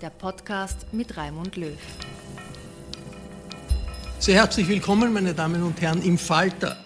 der Podcast mit Raimund Löw. Sehr herzlich willkommen, meine Damen und Herren, im Falter.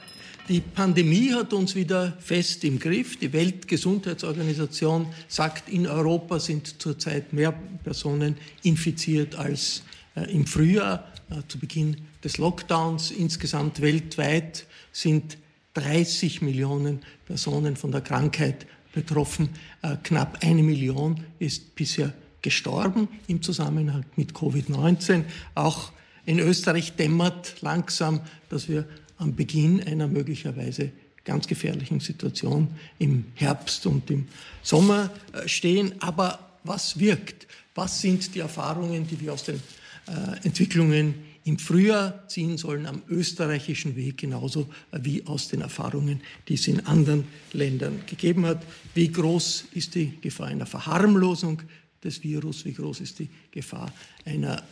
Die Pandemie hat uns wieder fest im Griff. Die Weltgesundheitsorganisation sagt, in Europa sind zurzeit mehr Personen infiziert als äh, im Frühjahr, äh, zu Beginn des Lockdowns. Insgesamt weltweit sind 30 Millionen Personen von der Krankheit betroffen. Äh, knapp eine Million ist bisher gestorben im Zusammenhang mit Covid-19. Auch in Österreich dämmert langsam, dass wir am Beginn einer möglicherweise ganz gefährlichen Situation im Herbst und im Sommer äh, stehen. Aber was wirkt? Was sind die Erfahrungen, die wir aus den äh, Entwicklungen im Frühjahr ziehen sollen am österreichischen Weg, genauso wie aus den Erfahrungen, die es in anderen Ländern gegeben hat. Wie groß ist die Gefahr einer Verharmlosung des Virus? Wie groß ist die Gefahr einer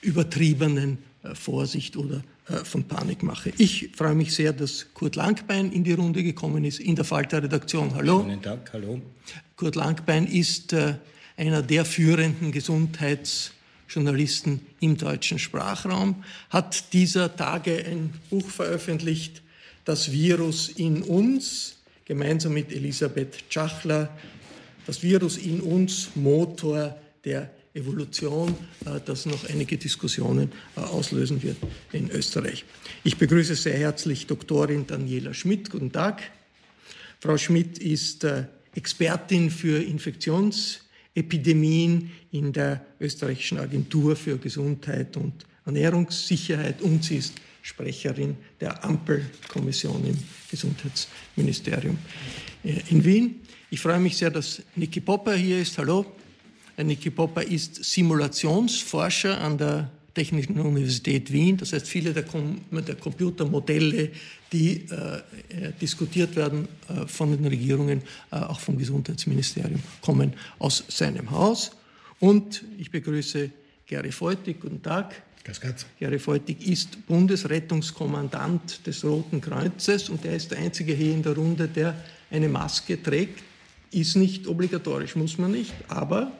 übertriebenen äh, Vorsicht oder äh, von Panikmache? Ich freue mich sehr, dass Kurt Langbein in die Runde gekommen ist, in der Falter-Redaktion. Hallo. Schönen Dank, hallo. Kurt Langbein ist äh, einer der führenden Gesundheits- Journalisten im deutschen Sprachraum, hat dieser Tage ein Buch veröffentlicht, Das Virus in uns, gemeinsam mit Elisabeth Tschachler, Das Virus in uns, Motor der Evolution, äh, das noch einige Diskussionen äh, auslösen wird in Österreich. Ich begrüße sehr herzlich Doktorin Daniela Schmidt. Guten Tag. Frau Schmidt ist äh, Expertin für Infektions- Epidemien in der österreichischen Agentur für Gesundheit und Ernährungssicherheit und sie ist Sprecherin der Ampelkommission im Gesundheitsministerium in Wien. Ich freue mich sehr, dass Niki Popper hier ist. Hallo. Äh, Niki Popper ist Simulationsforscher an der Technischen Universität Wien. Das heißt, viele der, Com der Computermodelle, die äh, äh, diskutiert werden äh, von den Regierungen, äh, auch vom Gesundheitsministerium, kommen aus seinem Haus. Und ich begrüße Gary Feutig. Guten Tag. Gary Feutig ist Bundesrettungskommandant des Roten Kreuzes und er ist der Einzige hier in der Runde, der eine Maske trägt. Ist nicht obligatorisch, muss man nicht, aber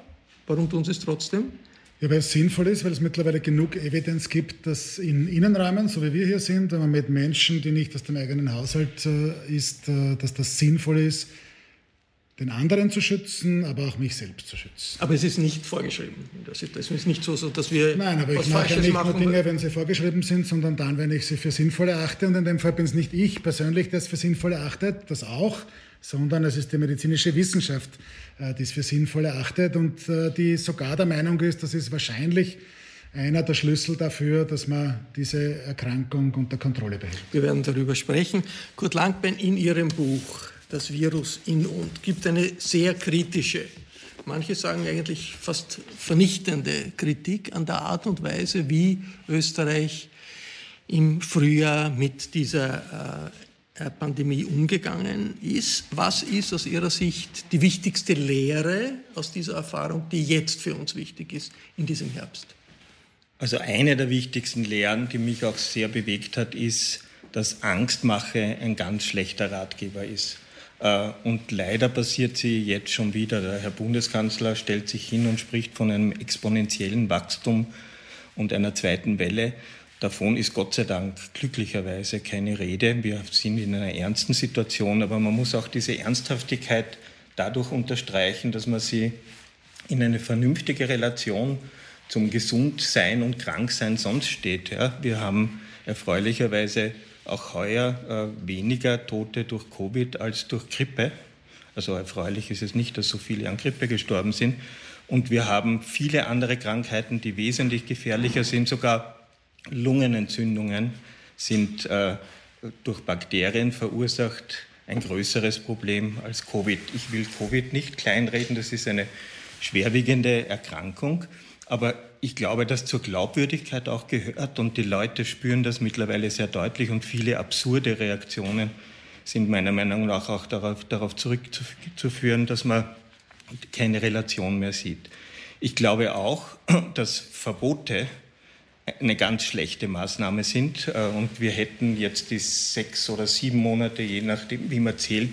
warum tun Sie es trotzdem? Ja, weil es sinnvoll ist, weil es mittlerweile genug Evidenz gibt, dass in Innenräumen, so wie wir hier sind, aber mit Menschen, die nicht aus dem eigenen Haushalt äh, ist, äh, dass das sinnvoll ist, den anderen zu schützen, aber auch mich selbst zu schützen. Aber es ist nicht vorgeschrieben. Das ist, das ist nicht so, dass wir Nein, aber ich mache nicht machen. nur Dinge, wenn sie vorgeschrieben sind, sondern dann, wenn ich sie für sinnvoll erachte. Und in dem Fall bin es nicht ich persönlich, der es für sinnvoll erachtet, das auch, sondern es ist die medizinische Wissenschaft, äh, die es für sinnvoll erachtet und äh, die sogar der Meinung ist, dass es wahrscheinlich einer der Schlüssel dafür, dass man diese Erkrankung unter Kontrolle behält. Wir werden darüber sprechen. Kurt Langbein in Ihrem Buch Das Virus in und gibt eine sehr kritische, manche sagen eigentlich fast vernichtende Kritik an der Art und Weise, wie Österreich im Frühjahr mit dieser äh, Pandemie umgegangen ist. Was ist aus Ihrer Sicht die wichtigste Lehre aus dieser Erfahrung, die jetzt für uns wichtig ist in diesem Herbst? Also eine der wichtigsten Lehren, die mich auch sehr bewegt hat, ist, dass Angstmache ein ganz schlechter Ratgeber ist. Äh, und leider passiert sie jetzt schon wieder. Der Herr Bundeskanzler stellt sich hin und spricht von einem exponentiellen Wachstum und einer zweiten Welle. Davon ist Gott sei Dank glücklicherweise keine Rede. Wir sind in einer ernsten Situation, aber man muss auch diese Ernsthaftigkeit dadurch unterstreichen, dass man sie in eine vernünftige Relation zum Gesundsein und Kranksein sonst steht. Ja. Wir haben erfreulicherweise auch heuer äh, weniger Tote durch Covid als durch Grippe. Also erfreulich ist es nicht, dass so viele an Grippe gestorben sind. Und wir haben viele andere Krankheiten, die wesentlich gefährlicher sind. Sogar Lungenentzündungen sind äh, durch Bakterien verursacht ein größeres Problem als Covid. Ich will Covid nicht kleinreden, das ist eine schwerwiegende Erkrankung. Aber ich glaube, dass zur Glaubwürdigkeit auch gehört und die Leute spüren das mittlerweile sehr deutlich und viele absurde Reaktionen sind meiner Meinung nach auch darauf, darauf zurückzuführen, dass man keine Relation mehr sieht. Ich glaube auch, dass Verbote eine ganz schlechte Maßnahme sind äh, und wir hätten jetzt die sechs oder sieben Monate, je nachdem, wie man zählt,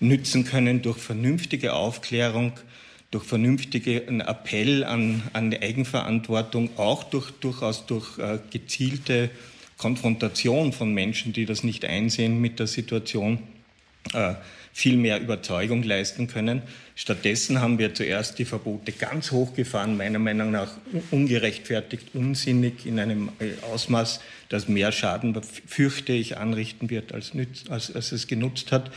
nützen können durch vernünftige Aufklärung, durch vernünftigen Appell an, an Eigenverantwortung, auch durch, durchaus durch äh, gezielte Konfrontation von Menschen, die das nicht einsehen mit der Situation, äh, viel mehr Überzeugung leisten können. Stattdessen haben wir zuerst die Verbote ganz hochgefahren, meiner Meinung nach ungerechtfertigt, unsinnig in einem äh, Ausmaß, das mehr Schaden, fürchte ich, anrichten wird, als, als, als es genutzt hat.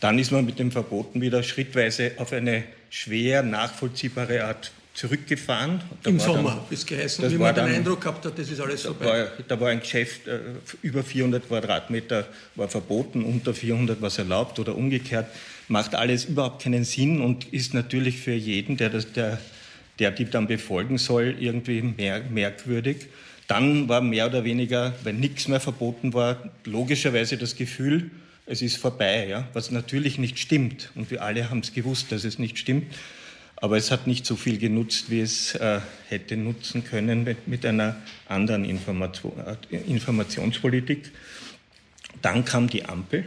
Dann ist man mit den Verboten wieder schrittweise auf eine schwer nachvollziehbare Art zurückgefahren. Da Im Sommer bis geheißen, wie man den Eindruck gehabt hat, das ist alles da vorbei. War, da war ein Geschäft, äh, über 400 Quadratmeter war verboten, unter 400 war es erlaubt oder umgekehrt. Macht alles überhaupt keinen Sinn und ist natürlich für jeden, der, das, der, der die dann befolgen soll, irgendwie mehr, merkwürdig. Dann war mehr oder weniger, wenn nichts mehr verboten war, logischerweise das Gefühl, es ist vorbei, ja? was natürlich nicht stimmt. Und wir alle haben es gewusst, dass es nicht stimmt. Aber es hat nicht so viel genutzt, wie es äh, hätte nutzen können mit, mit einer anderen Information, äh, Informationspolitik. Dann kam die Ampel.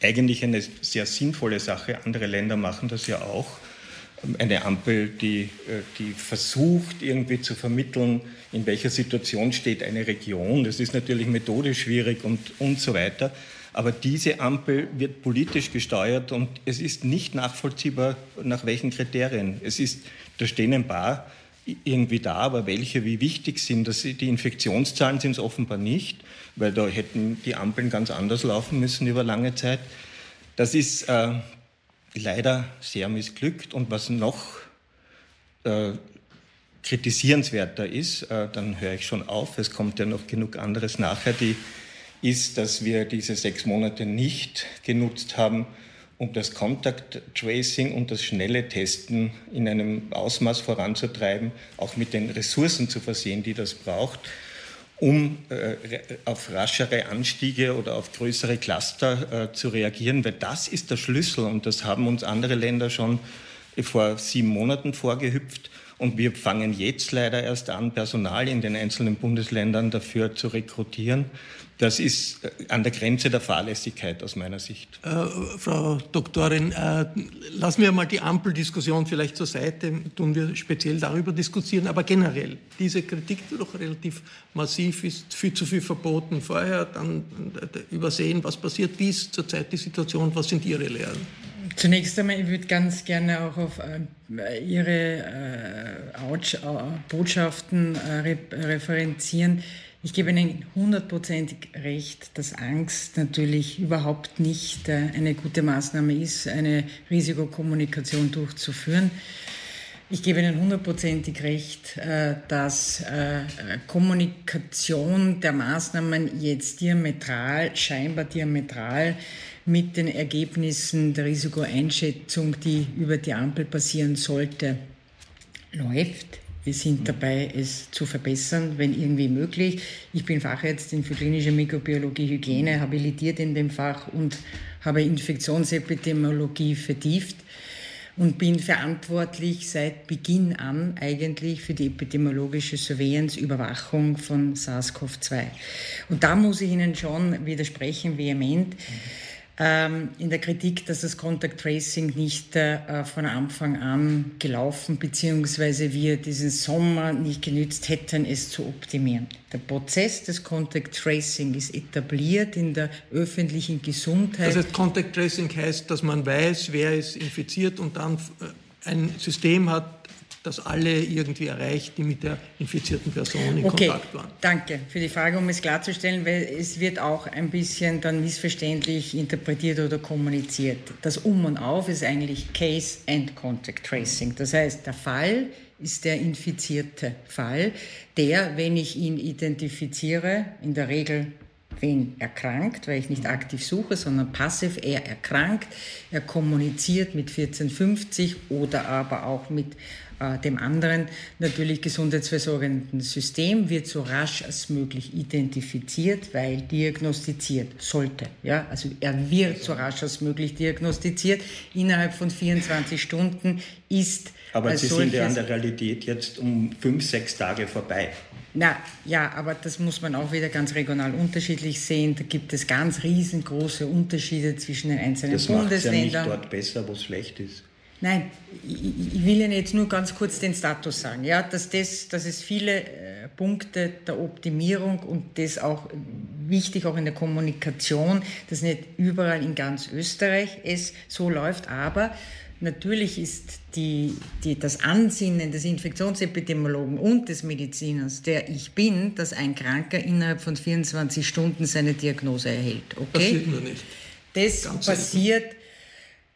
Eigentlich eine sehr sinnvolle Sache. Andere Länder machen das ja auch. Eine Ampel, die, äh, die versucht, irgendwie zu vermitteln, in welcher Situation steht eine Region. Das ist natürlich methodisch schwierig und, und so weiter. Aber diese Ampel wird politisch gesteuert und es ist nicht nachvollziehbar, nach welchen Kriterien. Es ist, da stehen ein paar irgendwie da, aber welche wie wichtig sind. Das, die Infektionszahlen sind es offenbar nicht, weil da hätten die Ampeln ganz anders laufen müssen über lange Zeit. Das ist äh, leider sehr missglückt. Und was noch äh, kritisierenswerter ist, äh, dann höre ich schon auf, es kommt ja noch genug anderes nachher, die ist, dass wir diese sechs Monate nicht genutzt haben, um das Contact Tracing und das schnelle Testen in einem Ausmaß voranzutreiben, auch mit den Ressourcen zu versehen, die das braucht, um äh, auf raschere Anstiege oder auf größere Cluster äh, zu reagieren, weil das ist der Schlüssel und das haben uns andere Länder schon vor sieben Monaten vorgehüpft. Und wir fangen jetzt leider erst an, Personal in den einzelnen Bundesländern dafür zu rekrutieren. Das ist äh, an der Grenze der Fahrlässigkeit aus meiner Sicht. Äh, Frau Doktorin, äh, lassen wir mal die Ampeldiskussion vielleicht zur Seite, tun wir speziell darüber diskutieren, aber generell, diese Kritik, die doch relativ massiv ist, viel zu viel verboten vorher, dann äh, übersehen, was passiert, wie ist zurzeit die Situation, was sind Ihre Lehren? Zunächst einmal, ich würde ganz gerne auch auf äh, Ihre äh, Botschaften äh, referenzieren. Ich gebe Ihnen hundertprozentig recht, dass Angst natürlich überhaupt nicht äh, eine gute Maßnahme ist, eine Risikokommunikation durchzuführen. Ich gebe Ihnen hundertprozentig recht, äh, dass äh, Kommunikation der Maßnahmen jetzt diametral, scheinbar diametral mit den Ergebnissen der Risikoeinschätzung, die über die Ampel passieren sollte, läuft. Wir sind dabei, es zu verbessern, wenn irgendwie möglich. Ich bin Fachärztin für klinische Mikrobiologie, Hygiene, habilitiert in dem Fach und habe Infektionsepidemiologie vertieft und bin verantwortlich seit Beginn an eigentlich für die epidemiologische Surveillance, Überwachung von SARS-CoV-2. Und da muss ich Ihnen schon widersprechen, vehement. Mhm in der Kritik, dass das Contact Tracing nicht äh, von Anfang an gelaufen bzw. wir diesen Sommer nicht genützt hätten, es zu optimieren. Der Prozess des Contact Tracing ist etabliert in der öffentlichen Gesundheit. Das heißt, Contact Tracing heißt, dass man weiß, wer ist infiziert und dann äh, ein System hat, das alle irgendwie erreicht, die mit der infizierten Person in okay, Kontakt waren. Danke für die Frage, um es klarzustellen, weil es wird auch ein bisschen dann missverständlich interpretiert oder kommuniziert. Das Um und Auf ist eigentlich Case and Contact Tracing. Das heißt, der Fall ist der infizierte Fall, der, wenn ich ihn identifiziere, in der Regel wen erkrankt, weil ich nicht aktiv suche, sondern passiv, er erkrankt, er kommuniziert mit 1450 oder aber auch mit dem anderen natürlich gesundheitsversorgenden System wird so rasch als möglich identifiziert, weil diagnostiziert sollte. Ja? Also er wird so rasch als möglich diagnostiziert. Innerhalb von 24 Stunden ist aber Sie sind ja an der Realität jetzt um fünf, sechs Tage vorbei. Na ja, aber das muss man auch wieder ganz regional unterschiedlich sehen. Da gibt es ganz riesengroße Unterschiede zwischen den einzelnen das Bundesländern. Das macht ja nicht dort besser, wo es schlecht ist. Nein, ich will Ihnen jetzt nur ganz kurz den Status sagen, ja, dass, das, dass es viele äh, Punkte der Optimierung und das auch wichtig auch in der Kommunikation, dass nicht überall in ganz Österreich es so läuft, aber natürlich ist die, die, das Ansinnen des Infektionsepidemiologen und des Mediziners, der ich bin, dass ein Kranker innerhalb von 24 Stunden seine Diagnose erhält. Okay? Passiert nur nicht. Das ganz passiert.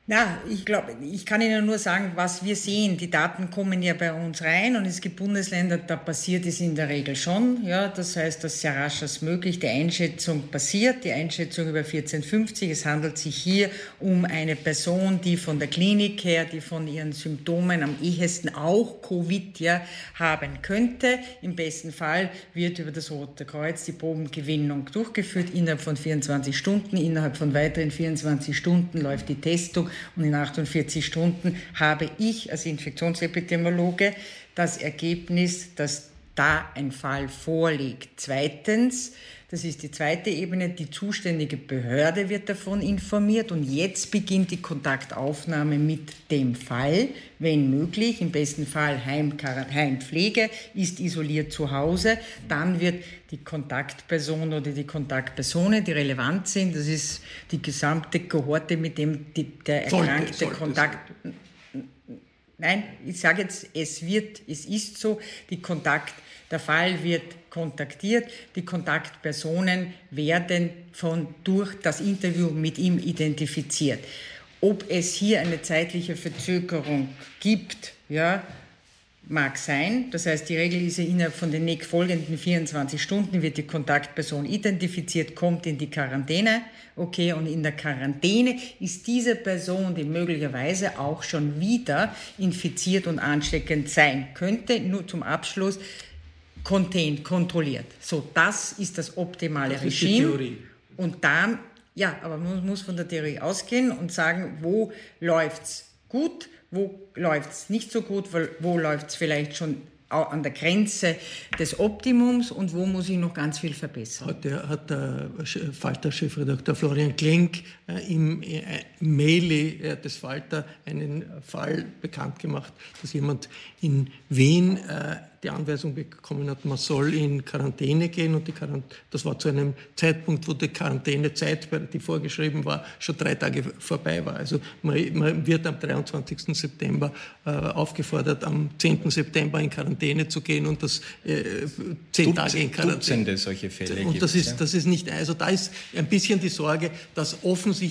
Na, ich glaube, ich kann Ihnen nur sagen, was wir sehen. Die Daten kommen ja bei uns rein und es gibt Bundesländer, da passiert es in der Regel schon. Ja, das heißt, dass sehr rasch als möglich die Einschätzung passiert, die Einschätzung über 1450. Es handelt sich hier um eine Person, die von der Klinik her, die von ihren Symptomen am ehesten auch Covid ja, haben könnte. Im besten Fall wird über das Rote Kreuz die Probengewinnung durchgeführt innerhalb von 24 Stunden. Innerhalb von weiteren 24 Stunden läuft die Testung und in 48 Stunden habe ich als Infektionsepidemiologe das Ergebnis, dass da ein Fall vorliegt. Zweitens, das ist die zweite Ebene, die zuständige Behörde wird davon informiert und jetzt beginnt die Kontaktaufnahme mit dem Fall, wenn möglich, im besten Fall Heim, Heimpflege, ist isoliert zu Hause, dann wird die Kontaktperson oder die Kontaktpersonen, die relevant sind, das ist die gesamte Kohorte, mit dem die, der Erkrankte sollte, sollte Kontakt... Nein, ich sage jetzt, es wird, es ist so, die Kontakt, der Fall wird kontaktiert, die Kontaktpersonen werden von, durch das Interview mit ihm identifiziert. Ob es hier eine zeitliche Verzögerung gibt, ja, mag sein. Das heißt, die Regel ist ja innerhalb von den folgenden 24 Stunden wird die Kontaktperson identifiziert, kommt in die Quarantäne. Okay, und in der Quarantäne ist diese Person, die möglicherweise auch schon wieder infiziert und ansteckend sein könnte, nur zum Abschluss, contained, kontrolliert. So, das ist das optimale das Regime. Ist die Theorie. Und dann, ja, aber man muss von der Theorie ausgehen und sagen, wo läuft's gut, wo läuft's nicht so gut, wo läuft's vielleicht schon an der Grenze des Optimums und wo muss ich noch ganz viel verbessern? Hat der, hat der Falter-Chefredakteur Florian Klenk äh, im äh, Mail äh, des Falter einen Fall bekannt gemacht, dass jemand in Wien äh, die Anweisung bekommen hat, man soll in Quarantäne gehen und die Quarant das war zu einem Zeitpunkt, wo die Quarantänezeit, die vorgeschrieben war, schon drei Tage vorbei war. Also man, man wird am 23. September äh, aufgefordert, am 10. September in Quarantäne zu gehen und das äh, zehn Dutz, Tage in Quarantäne. Dutzende solche Fälle Und das ist, das ist nicht, also da ist ein bisschen die Sorge, dass offensichtlich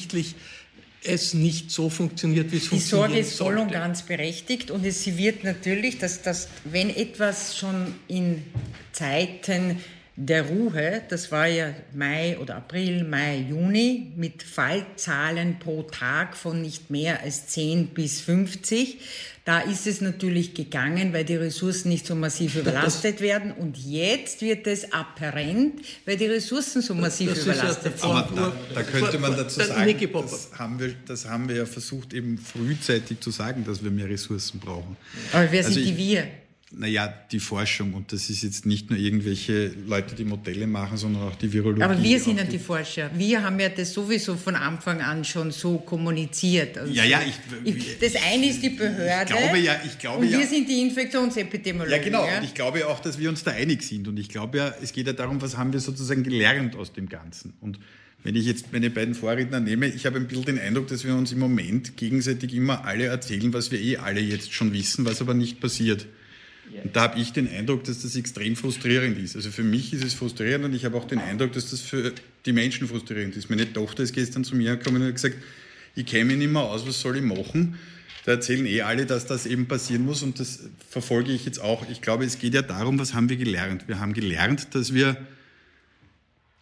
es nicht so funktioniert, wie es Die funktioniert. Sorge ist voll und ganz berechtigt und es, sie wird natürlich, dass, dass wenn etwas schon in Zeiten der Ruhe, das war ja Mai oder April, Mai, Juni, mit Fallzahlen pro Tag von nicht mehr als 10 bis 50. Da ist es natürlich gegangen, weil die Ressourcen nicht so massiv überlastet werden. Und jetzt wird es apparent, weil die Ressourcen so massiv Das überlastet sind. Aber da, da könnte man dazu sagen, das haben, wir, das haben wir ja versucht, eben frühzeitig zu sagen, dass wir mehr Ressourcen brauchen. Aber wer sind Also die ich- wir? Naja, die Forschung, und das ist jetzt nicht nur irgendwelche Leute, die Modelle machen, sondern auch die Virologie. Aber wir sind ja die Forscher. Wir haben ja das sowieso von Anfang an schon so kommuniziert. Also Ja, ja, ich- ich, das eine ist die Behörde. Ich glaube ja- ich glaube und wir ja- sind die Infektionsepidemiologen. Ja, genau. Ja? Und ich glaube auch, dass wir uns da einig sind. Und ich glaube ja, es geht ja darum, was haben wir sozusagen gelernt aus dem Ganzen. Und wenn ich jetzt meine beiden Vorredner nehme, ich habe ein bisschen den Eindruck, dass wir uns im Moment gegenseitig immer alle erzählen, was wir eh alle jetzt schon wissen, was aber nicht passiert. Und da habe ich den Eindruck, dass das extrem frustrierend ist. Also für mich ist es frustrierend und ich habe auch den Eindruck, dass das für die Menschen frustrierend ist. Meine Tochter ist gestern zu mir gekommen und hat gesagt, ich mich nicht mehr aus, was soll ich machen? Da erzählen eh alle, dass das eben passieren muss und das verfolge ich jetzt auch. Ich glaube, es geht ja darum, was haben wir gelernt? Wir haben gelernt, dass wir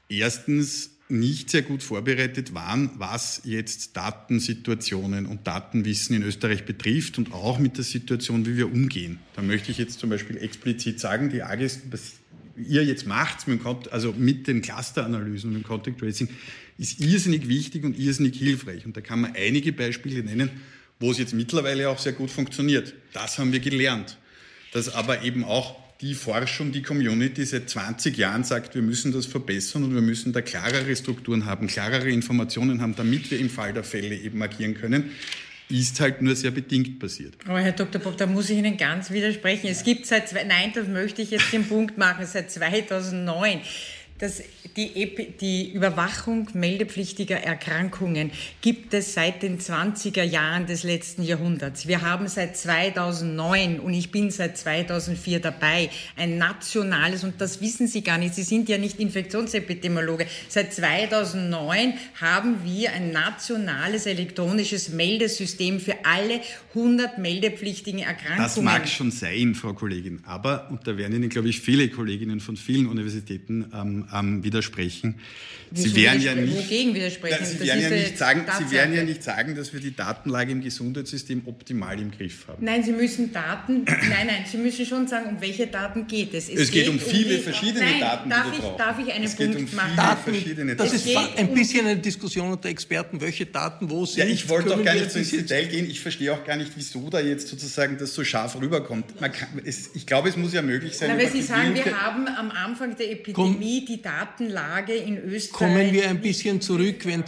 erstens nicht sehr gut vorbereitet waren, was jetzt Datensituationen und Datenwissen in Österreich betrifft und auch mit der Situation, wie wir umgehen. Da möchte ich jetzt zum Beispiel explizit sagen, die AGES, was ihr jetzt macht, also mit den Clusteranalysen und dem Contact Tracing, ist irrsinnig wichtig und irrsinnig hilfreich. Und da kann man einige Beispiele nennen, wo es jetzt mittlerweile auch sehr gut funktioniert. Das haben wir gelernt. Dass aber eben auch die Forschung, die Community seit 20 Jahren sagt, wir müssen das verbessern und wir müssen da klarere Strukturen haben, klarere Informationen haben, damit wir im Fall der Fälle eben agieren können, ist halt nur sehr bedingt passiert. Aber Herr Dr. Bob, da muss ich Ihnen ganz widersprechen. Es gibt seit, nein, das möchte ich jetzt den Punkt machen, seit 2009. Das, die, Epi- die Überwachung meldepflichtiger Erkrankungen gibt es seit den 20er Jahren des letzten Jahrhunderts. Wir haben seit 2009 und ich bin seit 2004 dabei ein nationales, und das wissen Sie gar nicht, Sie sind ja nicht Infektionsepidemiologe, seit 2009 haben wir ein nationales elektronisches Meldesystem für alle 100 meldepflichtigen Erkrankungen. Das mag schon sein, Frau Kollegin, aber, und da werden Ihnen, glaube ich, viele Kolleginnen von vielen Universitäten ähm, ähm, widersprechen, Wieso Sie werden ja nicht, Wogegen widersprechen? Nein, Sie, werden ja nicht sagen, Sie Tatsache. werden ja nicht sagen, dass wir die Datenlage im Gesundheitssystem optimal im Griff haben. Nein, Sie müssen Daten, nein, nein, Sie müssen schon sagen, um welche Daten geht es. Es geht um viele die- verschiedene nein, Daten, die darf wir ich, brauchen. Darf ich einen Es geht Punkt um viele machen? Daten, verschiedene Das Daten. ist geht ein um- bisschen eine Diskussion unter Experten, welche Daten wo sind. Ja, ich wollte auch gar nicht so ins Detail gehen. Ich verstehe auch gar nicht, wieso da jetzt sozusagen das so scharf rüberkommt. Man kann, es, ich glaube, es muss ja möglich sein. Na, weil Sie sagen, wir haben am Anfang der Epidemie die Datenlage in Österreich. Kommen wir ein bisschen zurück, wenn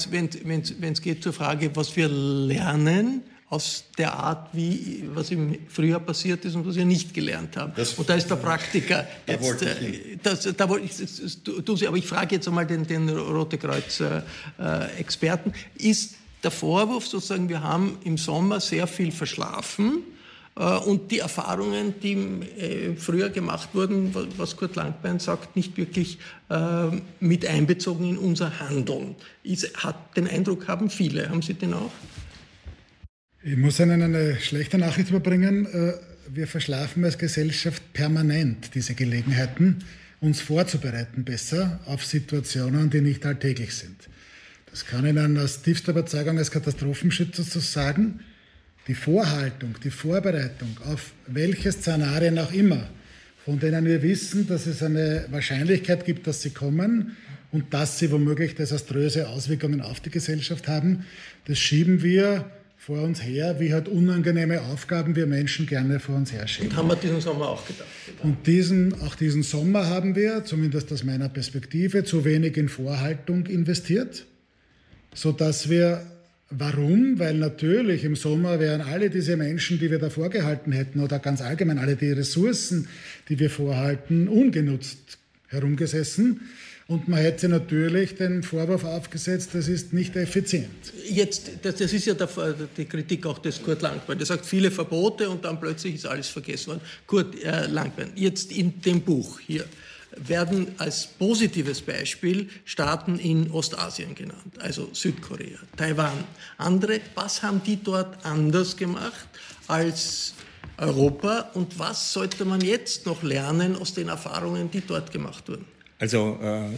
es geht zur Frage, was wir lernen aus der Art, wie, was im Frühjahr passiert ist und was wir nicht gelernt haben. Das- und da ist der Praktiker Da jetzt, wollte ich äh, das, da wollte ich, das- das- sie, aber ich frage jetzt einmal den, den Rote Kreuz-Experten, ist der Vorwurf sozusagen, wir haben im Sommer sehr viel verschlafen, äh, und die Erfahrungen, die äh, früher gemacht wurden, wa- was Kurt Langbein sagt, nicht wirklich äh, mit einbezogen in unser Handeln. Ist, hat den Eindruck, haben viele. Haben Sie den auch? Ich muss Ihnen eine schlechte Nachricht überbringen. Äh, Wir verschlafen als Gesellschaft permanent diese Gelegenheiten, uns vorzubereiten besser auf Situationen, die nicht alltäglich sind. Das kann ich Ihnen aus tiefster Überzeugung als Katastrophenschützer so sagen. Die Vorhaltung, die Vorbereitung auf welche Szenarien auch immer, von denen wir wissen, dass es eine Wahrscheinlichkeit gibt, dass sie kommen und dass sie womöglich desaströse Auswirkungen auf die Gesellschaft haben, das schieben wir vor uns her, wie halt unangenehme Aufgaben wir Menschen gerne vor uns herschieben. Haben wir diesen Sommer auch gedacht. Und diesen, auch diesen Sommer haben wir, zumindest aus meiner Perspektive, zu wenig in Vorhaltung investiert, sodass wir, warum? Weil natürlich im Sommer wären alle diese Menschen, die wir da vorgehalten hätten, oder ganz allgemein alle die Ressourcen, die wir vorhalten, ungenutzt herumgesessen. Und man hätte natürlich den Vorwurf aufgesetzt, das ist nicht effizient. Jetzt, das, das ist ja der, die Kritik auch des Kurt Langbein. Der sagt viele Verbote und dann plötzlich ist alles vergessen worden. Kurt äh, Langbein, jetzt in dem Buch hier. Werden als positives Beispiel Staaten in Ostasien genannt, also Südkorea, Taiwan. Andere, was haben die dort anders gemacht als Europa und was sollte man jetzt noch lernen aus den Erfahrungen, die dort gemacht wurden? Also äh,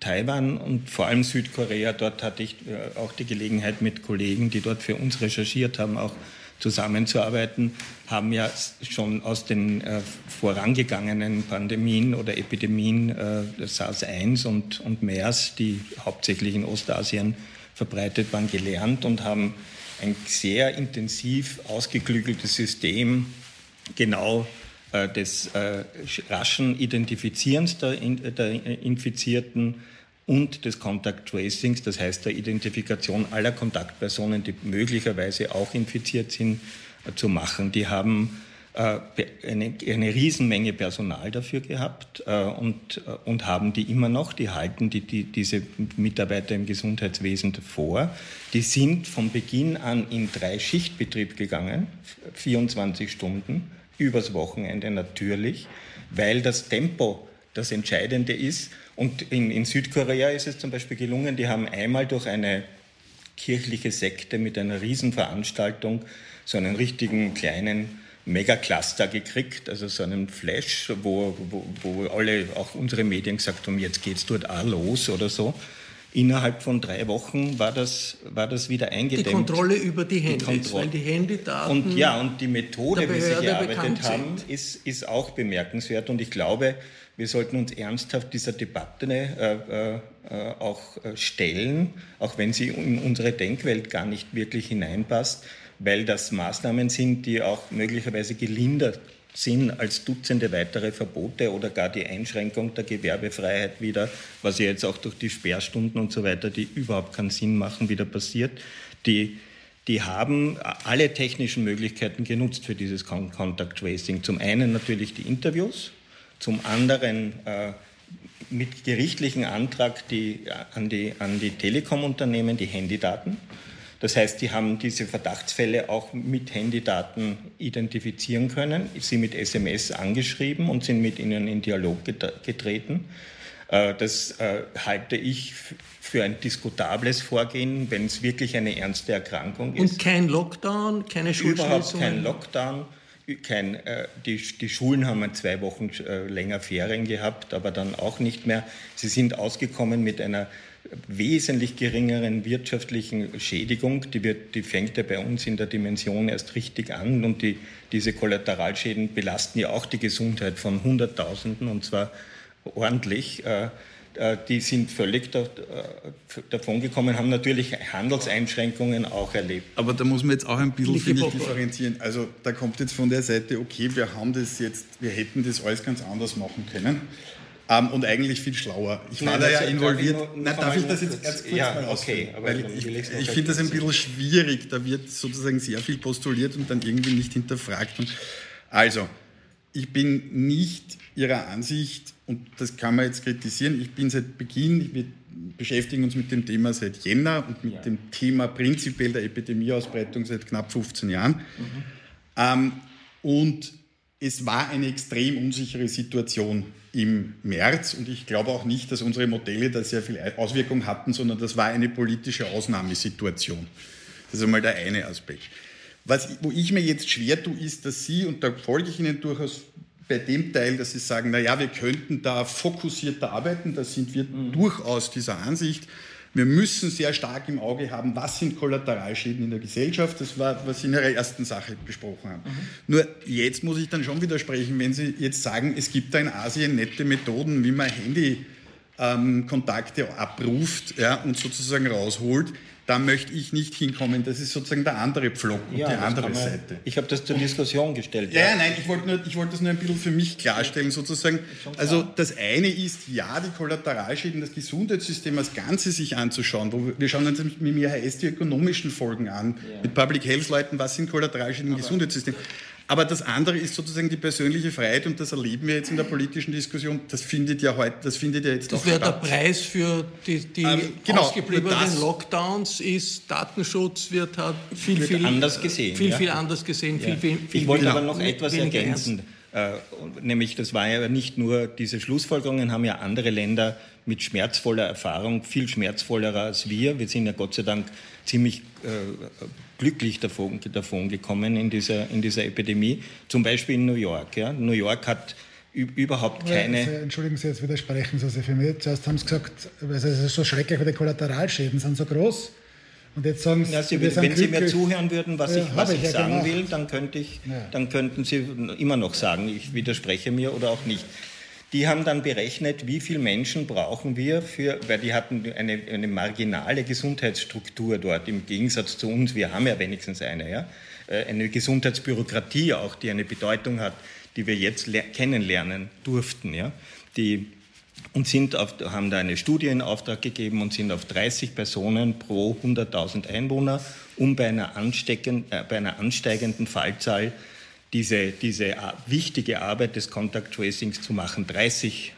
Taiwan und vor allem Südkorea, dort hatte ich äh, auch die Gelegenheit mit Kollegen, die dort für uns recherchiert haben, auch zusammenzuarbeiten, haben ja schon aus den äh, vorangegangenen Pandemien oder Epidemien äh, SARS-1 und, und MERS, die hauptsächlich in Ostasien verbreitet waren, gelernt und haben ein sehr intensiv ausgeklügeltes System genau äh, des äh, raschen Identifizierens der, der Infizierten und des Contact Tracings, das heißt der Identifikation aller Kontaktpersonen, die möglicherweise auch infiziert sind, äh, zu machen. Die haben äh, eine, eine Riesenmenge Personal dafür gehabt äh, und, und haben die immer noch. Die halten die, die, diese Mitarbeiter im Gesundheitswesen vor. Die sind von Beginn an in drei Schichtbetrieb gegangen, 24 Stunden, übers Wochenende natürlich, weil das Tempo das Entscheidende ist. Und in, in Südkorea ist es zum Beispiel gelungen, die haben einmal durch eine kirchliche Sekte mit einer Riesenveranstaltung so einen richtigen kleinen Megacluster gekriegt, also so einen Flash, wo, wo, wo alle, auch unsere Medien gesagt haben, jetzt geht es dort auch los oder so. Innerhalb von drei Wochen war das, war das wieder eingedämmt. Die Kontrolle über die Handys, die weil die Handydaten Und ja, und die Methode, wie sie gearbeitet haben, ist, ist auch bemerkenswert. Und ich glaube, wir sollten uns ernsthaft dieser Debatte äh, äh, auch äh, stellen, auch wenn sie in unsere Denkwelt gar nicht wirklich hineinpasst, weil das Maßnahmen sind, die auch möglicherweise gelindert sind als Dutzende weitere Verbote oder gar die Einschränkung der Gewerbefreiheit wieder, was ja jetzt auch durch die Sperrstunden und so weiter, die überhaupt keinen Sinn machen, wieder passiert. Die, die haben alle technischen Möglichkeiten genutzt für dieses Contact Tracing. Zum einen natürlich die Interviews, zum anderen äh, mit gerichtlichen Antrag die, an die, an die Telekom-Unternehmen die Handydaten. Das heißt, die haben diese Verdachtsfälle auch mit Handydaten identifizieren können, sie mit SMS angeschrieben und sind mit ihnen in Dialog getreten. Äh, das äh, halte ich für ein diskutables Vorgehen, wenn es wirklich eine ernste Erkrankung ist. Und kein Lockdown, keine Schulschließungen? Überhaupt kein Lockdown kein, äh, die, die Schulen haben zwei Wochen äh, länger Ferien gehabt, aber dann auch nicht mehr. Sie sind ausgekommen mit einer wesentlich geringeren wirtschaftlichen Schädigung. Die, wird, die fängt ja bei uns in der Dimension erst richtig an und die, diese Kollateralschäden belasten ja auch die Gesundheit von Hunderttausenden und zwar ordentlich. Äh, die sind völlig äh, davon gekommen, haben natürlich Handelseinschränkungen auch erlebt. Aber da muss man jetzt auch ein bisschen, finde ich, differenzieren. Also da kommt jetzt von der Seite, okay, wir haben das jetzt, wir hätten das alles ganz anders machen können. Um, ähm, und eigentlich viel schlauer. Ich war Nein, da ja involviert. Nur, nur darf ich das jetzt ganz kurz ja, mal okay, Weil ich, ich, ich finde das ein bisschen schwierig. Da wird sozusagen sehr viel postuliert und dann irgendwie nicht hinterfragt. Also, ich bin nicht Ihrer Ansicht, und das kann man jetzt kritisieren, ich bin seit Beginn, wir beschäftigen uns mit dem Thema seit Jänner und mit ja. dem Thema prinzipiell der Epidemieausbreitung seit knapp 15 Jahren. Mhm. Ähm, und es war eine extrem unsichere Situation im März und ich glaube auch nicht, dass unsere Modelle da sehr viel Auswirkung hatten, sondern das war eine politische Ausnahmesituation. Das ist einmal der eine Aspekt. Was, wo ich mir jetzt schwer tue, ist, dass Sie, und da folge ich Ihnen durchaus bei dem Teil, dass Sie sagen, naja, wir könnten da fokussierter arbeiten, da sind wir mhm. durchaus dieser Ansicht. Wir müssen sehr stark im Auge haben, was sind Kollateralschäden in der Gesellschaft. Das war, was Sie in Ihrer ersten Sache besprochen haben. Mhm. Nur jetzt muss ich dann schon widersprechen, wenn Sie jetzt sagen, es gibt da in Asien nette Methoden, wie man Handykontakte ähm, abruft ja, und sozusagen rausholt da möchte ich nicht hinkommen. Das ist sozusagen der andere Pflock und ja, die andere man, Seite. Ich habe das zur Diskussion gestellt. Ja, ja. nein, ich wollte, nur, ich wollte das nur ein bisschen für mich klarstellen, sozusagen. Also das eine ist, ja, die Kollateralschäden, das Gesundheitssystem als Ganzes sich anzuschauen. Wo wir schauen uns mit mir HS die ökonomischen Folgen an, mit Public Health Leuten, was sind Kollateralschäden im Gesundheitssystem. Aber das andere ist sozusagen die persönliche Freiheit und das erleben wir jetzt in der politischen Diskussion. Das findet ja heute, das findet ja jetzt Das wäre der Preis für die, die ähm, genau, ausgebliebenen Lockdowns ist Datenschutz wird halt viel wird viel anders gesehen. Viel ja. viel anders gesehen. Ja. Viel, viel, ich wollte aber noch etwas ergänzen. Äh, nämlich, das war ja nicht nur diese Schlussfolgerungen, haben ja andere Länder mit schmerzvoller Erfahrung, viel schmerzvollerer als wir. Wir sind ja Gott sei Dank ziemlich äh, glücklich davon, davon gekommen in dieser, in dieser Epidemie. Zum Beispiel in New York. Ja. New York hat überhaupt keine. Also, entschuldigen Sie, jetzt widersprechen Sie für mich. Zuerst haben Sie gesagt, es ist so schrecklich, weil die Kollateralschäden sind so groß. Und jetzt sagen ja, Sie, wenn Sie mir zuhören würden, was ja, ich, was ich, ich sagen gemacht. will, dann, könnte ich, ja. dann könnten Sie immer noch sagen, ich widerspreche mir oder auch nicht. Die haben dann berechnet, wie viele Menschen brauchen wir für, weil die hatten eine, eine marginale Gesundheitsstruktur dort im Gegensatz zu uns. Wir haben ja wenigstens eine, ja, äh, eine Gesundheitsbürokratie auch, die eine Bedeutung hat, die wir jetzt kennenlernen durften, ja, die und sind auf, haben da eine Studie in Auftrag gegeben und sind auf 30 Personen pro 100.000 Einwohner, um bei einer, äh, bei einer ansteigenden Fallzahl diese, diese wichtige Arbeit des Contact Tracings zu machen. 30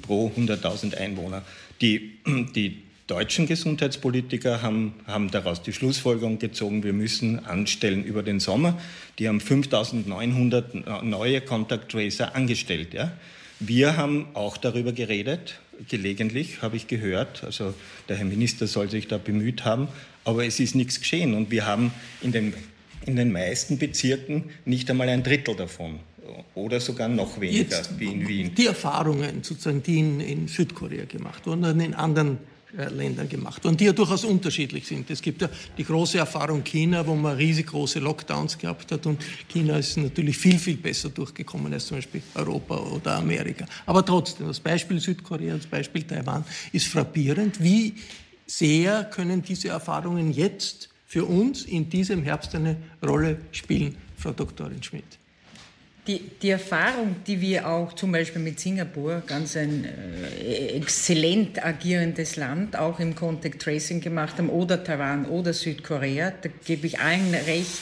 pro 100.000 Einwohner. Die, die deutschen Gesundheitspolitiker haben, haben daraus die Schlussfolgerung gezogen, wir müssen anstellen über den Sommer. Die haben 5.900 neue Contact Tracer angestellt. Ja? Wir haben auch darüber geredet, gelegentlich habe ich gehört, also der Herr Minister soll sich da bemüht haben, aber es ist nichts geschehen und wir haben in den, in den meisten Bezirken nicht einmal ein Drittel davon oder sogar noch weniger Jetzt, wie in Wien. Die Erfahrungen, sozusagen, die in, in Südkorea gemacht wurden und in anderen äh, Ländern gemacht und die ja durchaus unterschiedlich sind. Es gibt ja die große Erfahrung China, wo man riesig große Lockdowns gehabt hat und China ist natürlich viel, viel besser durchgekommen als zum Beispiel Europa oder Amerika. Aber trotzdem, das Beispiel Südkorea, das Beispiel Taiwan ist frappierend. Wie sehr können diese Erfahrungen jetzt für uns in diesem Herbst eine Rolle spielen, Frau Doktorin Schmidt? die, die Erfahrung, die wir auch zum Beispiel mit Singapur, ganz ein äh, exzellent agierendes Land, auch im Contact Tracing gemacht haben, oder Taiwan oder Südkorea, da gebe ich allen recht,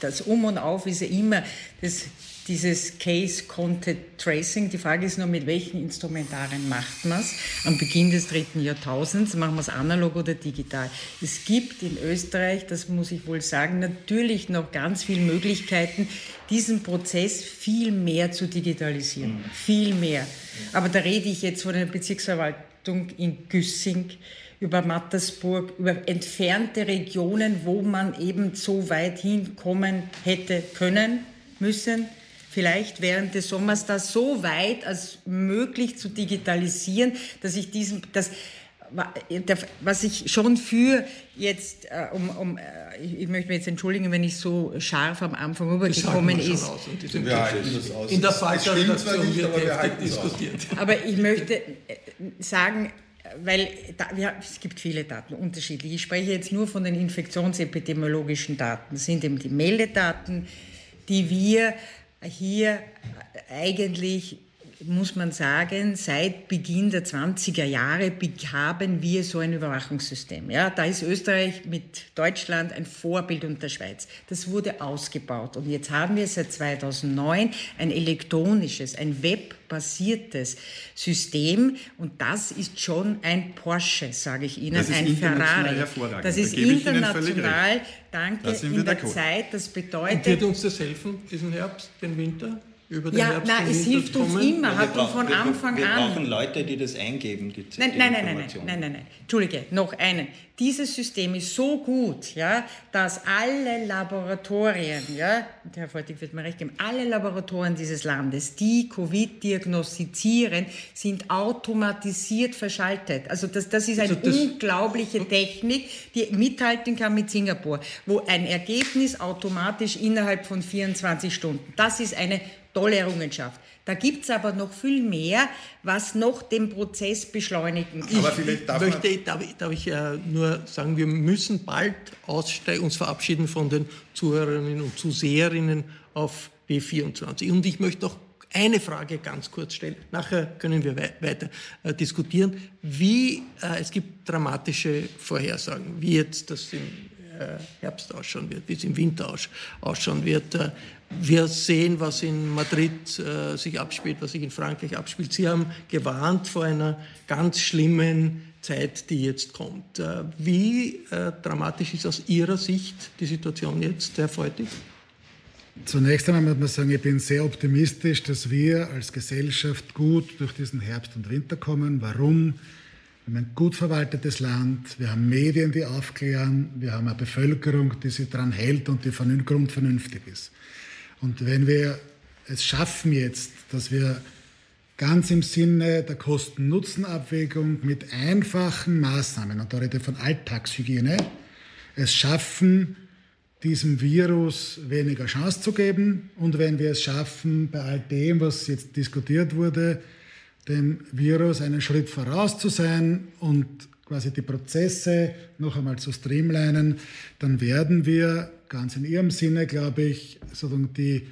das Um und Auf ist ja immer das dieses Case Content Tracing. Die Frage ist nur, mit welchen Instrumentarien macht man es? Am Beginn des dritten Jahrtausends machen wir es analog oder digital. Es gibt in Österreich, das muss ich wohl sagen, natürlich noch ganz viele Möglichkeiten, diesen Prozess viel mehr zu digitalisieren. Mhm. Viel mehr. Aber da rede ich jetzt von der Bezirksverwaltung in Güssing über Mattersburg, über entfernte Regionen, wo man eben so weit hinkommen hätte können, müssen vielleicht während des Sommers da so weit als möglich zu digitalisieren, dass ich diesen, das, was ich schon für jetzt, äh, um, um, äh, ich möchte mich jetzt entschuldigen, wenn ich so scharf am Anfang rübergekommen ist. Ja, in der Falschredaktion wird heftig diskutiert. Aber ich möchte äh, sagen, weil da, ja, es gibt viele Daten, unterschiedlich. Ich spreche jetzt nur von den infektionsepidemiologischen Daten. Das sind eben die Meldedaten, die wir hier eigentlich muss man sagen, seit Beginn der 20er Jahre haben wir so ein Überwachungssystem. Ja, da ist Österreich mit Deutschland ein Vorbild und der Schweiz. Das wurde ausgebaut und jetzt haben wir seit 2009 ein elektronisches, ein webbasiertes System und das ist schon ein Porsche, sage ich Ihnen, das ein Ferrari. Das ist da international. Danke in der Zeit. Das bedeutet. Und wird uns das helfen diesen Herbst, den Winter? Über den ja, Herbst nein, es hilft uns immer, ja, hat uns von wir, Anfang wir, an. Wir brauchen Leute, die das eingeben, die, nein, die nein, nein, nein, nein, nein, nein, nein, Entschuldige, noch einen. Dieses System ist so gut, ja, dass alle Laboratorien, ja, Herr Voltig wird mir recht geben, alle Laboratorien dieses Landes, die Covid diagnostizieren, sind automatisiert verschaltet. Also das, das ist eine also unglaubliche Technik, die mithalten kann mit Singapur, wo ein Ergebnis automatisch innerhalb von 24 Stunden, das ist eine tolle Errungenschaft. Da gibt es aber noch viel mehr, was noch den Prozess beschleunigen kann. Aber vielleicht darf, möchte, darf ich, darf ich äh, nur sagen, wir müssen bald aussteigen, uns verabschieden von den Zuhörerinnen und Zuseherinnen auf B24. Und ich möchte auch eine Frage ganz kurz stellen. Nachher können wir we weiter äh, diskutieren. Wie, äh, es gibt dramatische Vorhersagen, wie jetzt das im Herbst ausschauen wird, wie es im Winter ausschauen wird. Äh, wir sehen, was in Madrid äh, sich abspielt, was sich in Frankreich abspielt. Sie haben gewarnt vor einer ganz schlimmen Zeit, die jetzt kommt. Äh, wie äh, dramatisch ist aus Ihrer Sicht die Situation jetzt, Herr Feutig? Zunächst einmal muss man sagen, ich bin sehr optimistisch, dass wir als Gesellschaft gut durch diesen Herbst und Winter kommen. Warum? Wir haben ein gut verwaltetes Land, wir haben Medien, die aufklären, wir haben eine Bevölkerung, die sich daran hält und die grundvernünftig ist. Und wenn wir es schaffen jetzt, dass wir ganz im Sinne der Kosten-Nutzen-Abwägung mit einfachen Maßnahmen, und da rede ich von Alltagshygiene, es schaffen, diesem Virus weniger Chance zu geben. Und wenn wir es schaffen, bei all dem, was jetzt diskutiert wurde, dem Virus einen Schritt voraus zu sein und quasi die Prozesse noch einmal zu streamlinen, dann werden wir ganz in Ihrem Sinne, glaube ich, sozusagen die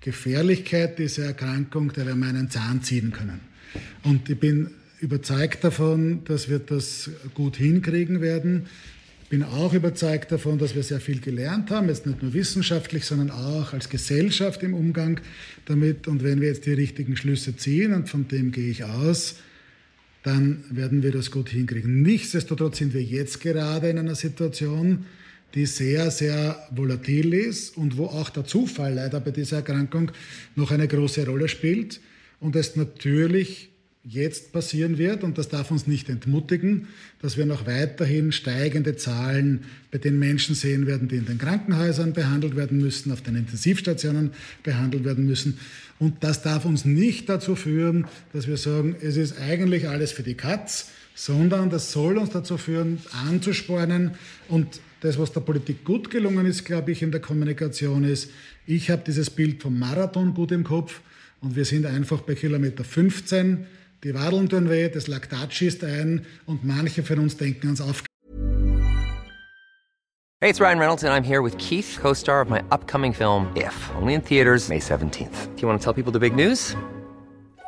Gefährlichkeit dieser Erkrankung, der wir meinen Zahn ziehen können. Und ich bin überzeugt davon, dass wir das gut hinkriegen werden. Ich bin auch überzeugt davon, dass wir sehr viel gelernt haben, jetzt nicht nur wissenschaftlich, sondern auch als Gesellschaft im Umgang damit. Und wenn wir jetzt die richtigen Schlüsse ziehen, und von dem gehe ich aus, dann werden wir das gut hinkriegen. Nichtsdestotrotz sind wir jetzt gerade in einer Situation, die sehr, sehr volatil ist und wo auch der Zufall leider bei dieser Erkrankung noch eine große Rolle spielt und es natürlich jetzt passieren wird, und das darf uns nicht entmutigen, dass wir noch weiterhin steigende Zahlen bei den Menschen sehen werden, die in den Krankenhäusern behandelt werden müssen, auf den Intensivstationen behandelt werden müssen. Und das darf uns nicht dazu führen, dass wir sagen, es ist eigentlich alles für die Katz, sondern das soll uns dazu führen, anzuspornen und das, was der Politik gut gelungen ist, glaube ich, in der Kommunikation ist, ich habe dieses Bild vom Marathon gut im Kopf und wir sind einfach bei Kilometer 15. Die Wadeln tun weh, das Laktat schießt ein und manche von uns denken ans Auf. Hey, it's Ryan Reynolds and I'm here with Keith, co-star of my upcoming film If, only in theaters May 17th. Do you want to tell people the big news?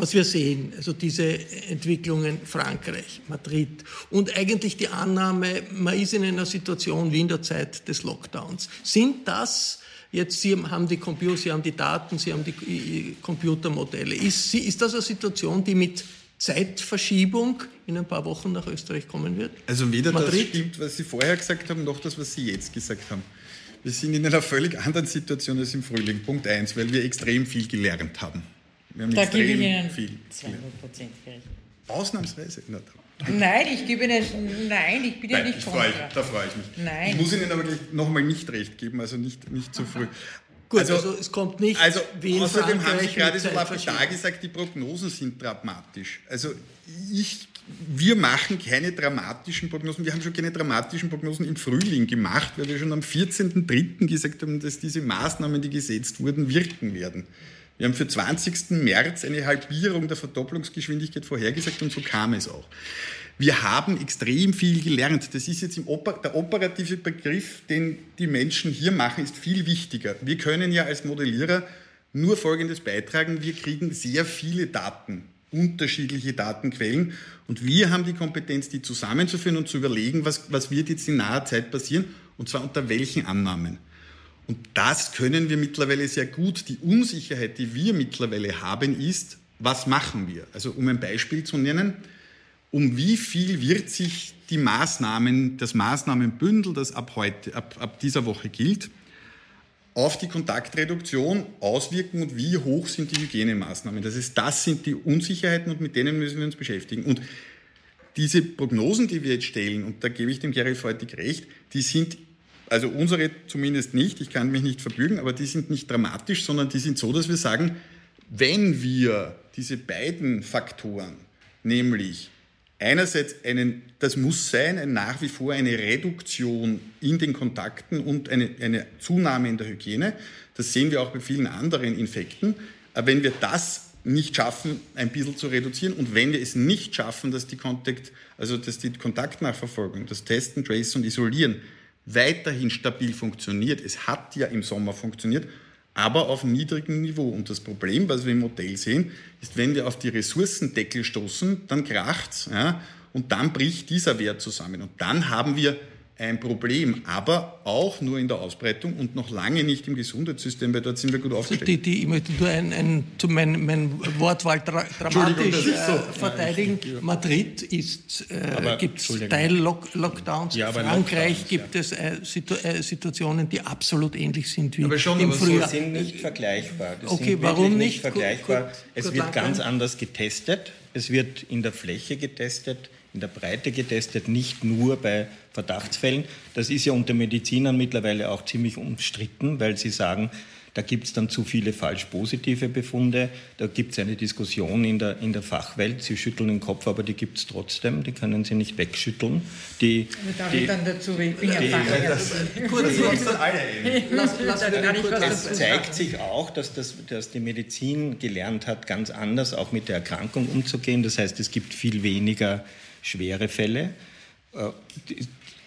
was wir sehen, also diese Entwicklungen Frankreich, Madrid und eigentlich die Annahme, man ist in einer Situation wie in der Zeit des Lockdowns. Sind das jetzt, Sie haben die Computer, Sie haben die Daten, Sie haben die Computermodelle. Ist, ist das eine Situation, die mit Zeitverschiebung in ein paar Wochen nach Österreich kommen wird? Also weder Madrid? das stimmt, was Sie vorher gesagt haben, noch das, was Sie jetzt gesagt haben. Wir sind in einer völlig anderen Situation als im Frühling. Punkt eins, weil wir extrem viel gelernt haben. Wir haben da gebe ich Ihnen viel 200 Prozent. Ausnahmsweise? Na, nein, ich gebe Ihnen, nein, ich bin ja nicht. Freu, da freue ich mich. Nein. Ich muss Ihnen aber gleich nochmal nicht recht geben, also nicht, nicht zu früh. Gut, also, also, es kommt nicht. Also außerdem haben Sie gerade so lapidar gesagt, die Prognosen sind dramatisch. Also ich, wir machen keine dramatischen Prognosen. Wir haben schon keine dramatischen Prognosen im Frühling gemacht, weil wir schon am 14.03. gesagt haben, dass diese Maßnahmen, die gesetzt wurden, wirken werden. Wir haben für 20. März eine Halbierung der Verdopplungsgeschwindigkeit vorhergesagt und so kam es auch. Wir haben extrem viel gelernt. Das ist jetzt im Oper der operative Begriff, den die Menschen hier machen, ist viel wichtiger. Wir können ja als Modellierer nur Folgendes beitragen. Wir kriegen sehr viele Daten, unterschiedliche Datenquellen und wir haben die Kompetenz, die zusammenzuführen und zu überlegen, was, was wird jetzt in naher Zeit passieren und zwar unter welchen Annahmen. Und das können wir mittlerweile sehr gut. Die Unsicherheit, die wir mittlerweile haben, ist, was machen wir? Also um ein Beispiel zu nennen, um wie viel wird sich die Maßnahmen, das Maßnahmenbündel, das ab, heute, ab, ab dieser Woche gilt, auf die Kontaktreduktion auswirken und wie hoch sind die Hygienemaßnahmen. Das heißt, das sind die Unsicherheiten und mit denen müssen wir uns beschäftigen. Und diese Prognosen, die wir jetzt stellen, und da gebe ich dem Gary Feutig recht, die sind also unsere zumindest nicht, ich kann mich nicht verbürgen, aber die sind nicht dramatisch, sondern die sind so, dass wir sagen, wenn wir diese beiden Faktoren, nämlich einerseits einen, das muss sein, ein nach wie vor eine Reduktion in den Kontakten und eine, eine Zunahme in der Hygiene, das sehen wir auch bei vielen anderen Infekten, aber wenn wir das nicht schaffen, ein bisschen zu reduzieren. Und wenn wir es nicht schaffen, dass die, Kontakt, also dass die Kontaktnachverfolgung, das Testen, Tracen und Isolieren weiterhin stabil funktioniert, es hat ja im Sommer funktioniert, aber auf niedrigem Niveau. Und das Problem, was wir im Modell sehen, ist, wenn wir auf die Ressourcendeckel stoßen, dann kracht's, ja, und dann bricht dieser Wert zusammen. Und dann haben wir ein Problem, aber auch nur in der Ausbreitung und noch lange nicht im Gesundheitssystem, weil dort sind wir gut aufgestellt. Die, die, ich möchte nur ein, ein, mein, mein Wortwahl dra dramatisch äh, so. verteidigen. Ja, Madrid äh, gibt es Teil-Lockdowns. Ja, Frankreich gibt ja. es äh, Situ äh, Situationen, die absolut ähnlich sind wie aber schon, im aber Frühjahr. Sie sind nicht vergleichbar. Das okay, warum nicht? nicht vergleichbar. Gut, gut, es gut, wird ganz anders getestet. Es wird in der Fläche getestet in der Breite getestet, nicht nur bei Verdachtsfällen. Das ist ja unter Medizinern mittlerweile auch ziemlich umstritten, weil sie sagen, da gibt es dann zu viele falsch positive Befunde. Da gibt es eine Diskussion in der, in der Fachwelt. Sie schütteln den Kopf, aber die gibt es trotzdem. Die können Sie nicht wegschütteln. Die, darf die, ich dann dazu, ich bin ja Gut, Es zeigt sich auch, dass, das, dass die Medizin gelernt hat, ganz anders auch mit der Erkrankung umzugehen. Das heißt, es gibt viel weniger schwere Fälle. Äh,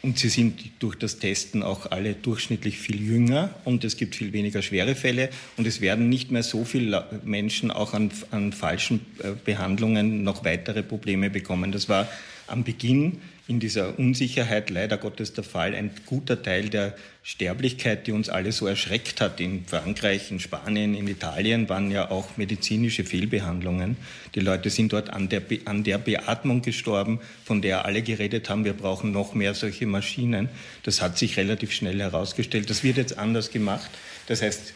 und sie sind durch das Testen auch alle durchschnittlich viel jünger und es gibt viel weniger schwere Fälle und es werden nicht mehr so viele Menschen auch an, an falschen äh, Behandlungen noch weitere Probleme bekommen. Das war am Beginn in dieser Unsicherheit leider Gottes der Fall. Ein guter Teil der Sterblichkeit, die uns alle so erschreckt hat, in Frankreich, in Spanien, in Italien, waren ja auch medizinische Fehlbehandlungen. Die Leute sind dort an der, Be an der Beatmung gestorben, von der alle geredet haben, wir brauchen noch mehr solche Maschinen. Das hat sich relativ schnell herausgestellt. Das wird jetzt anders gemacht. Das heißt,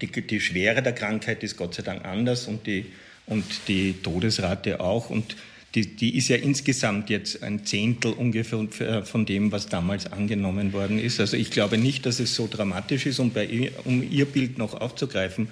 die, die Schwere der Krankheit ist Gott sei Dank anders und die, und die Todesrate auch. Und die, die ist ja insgesamt jetzt ein Zehntel ungefähr von dem, was damals angenommen worden ist. Also ich glaube nicht, dass es so dramatisch ist, um, bei, um Ihr Bild noch aufzugreifen.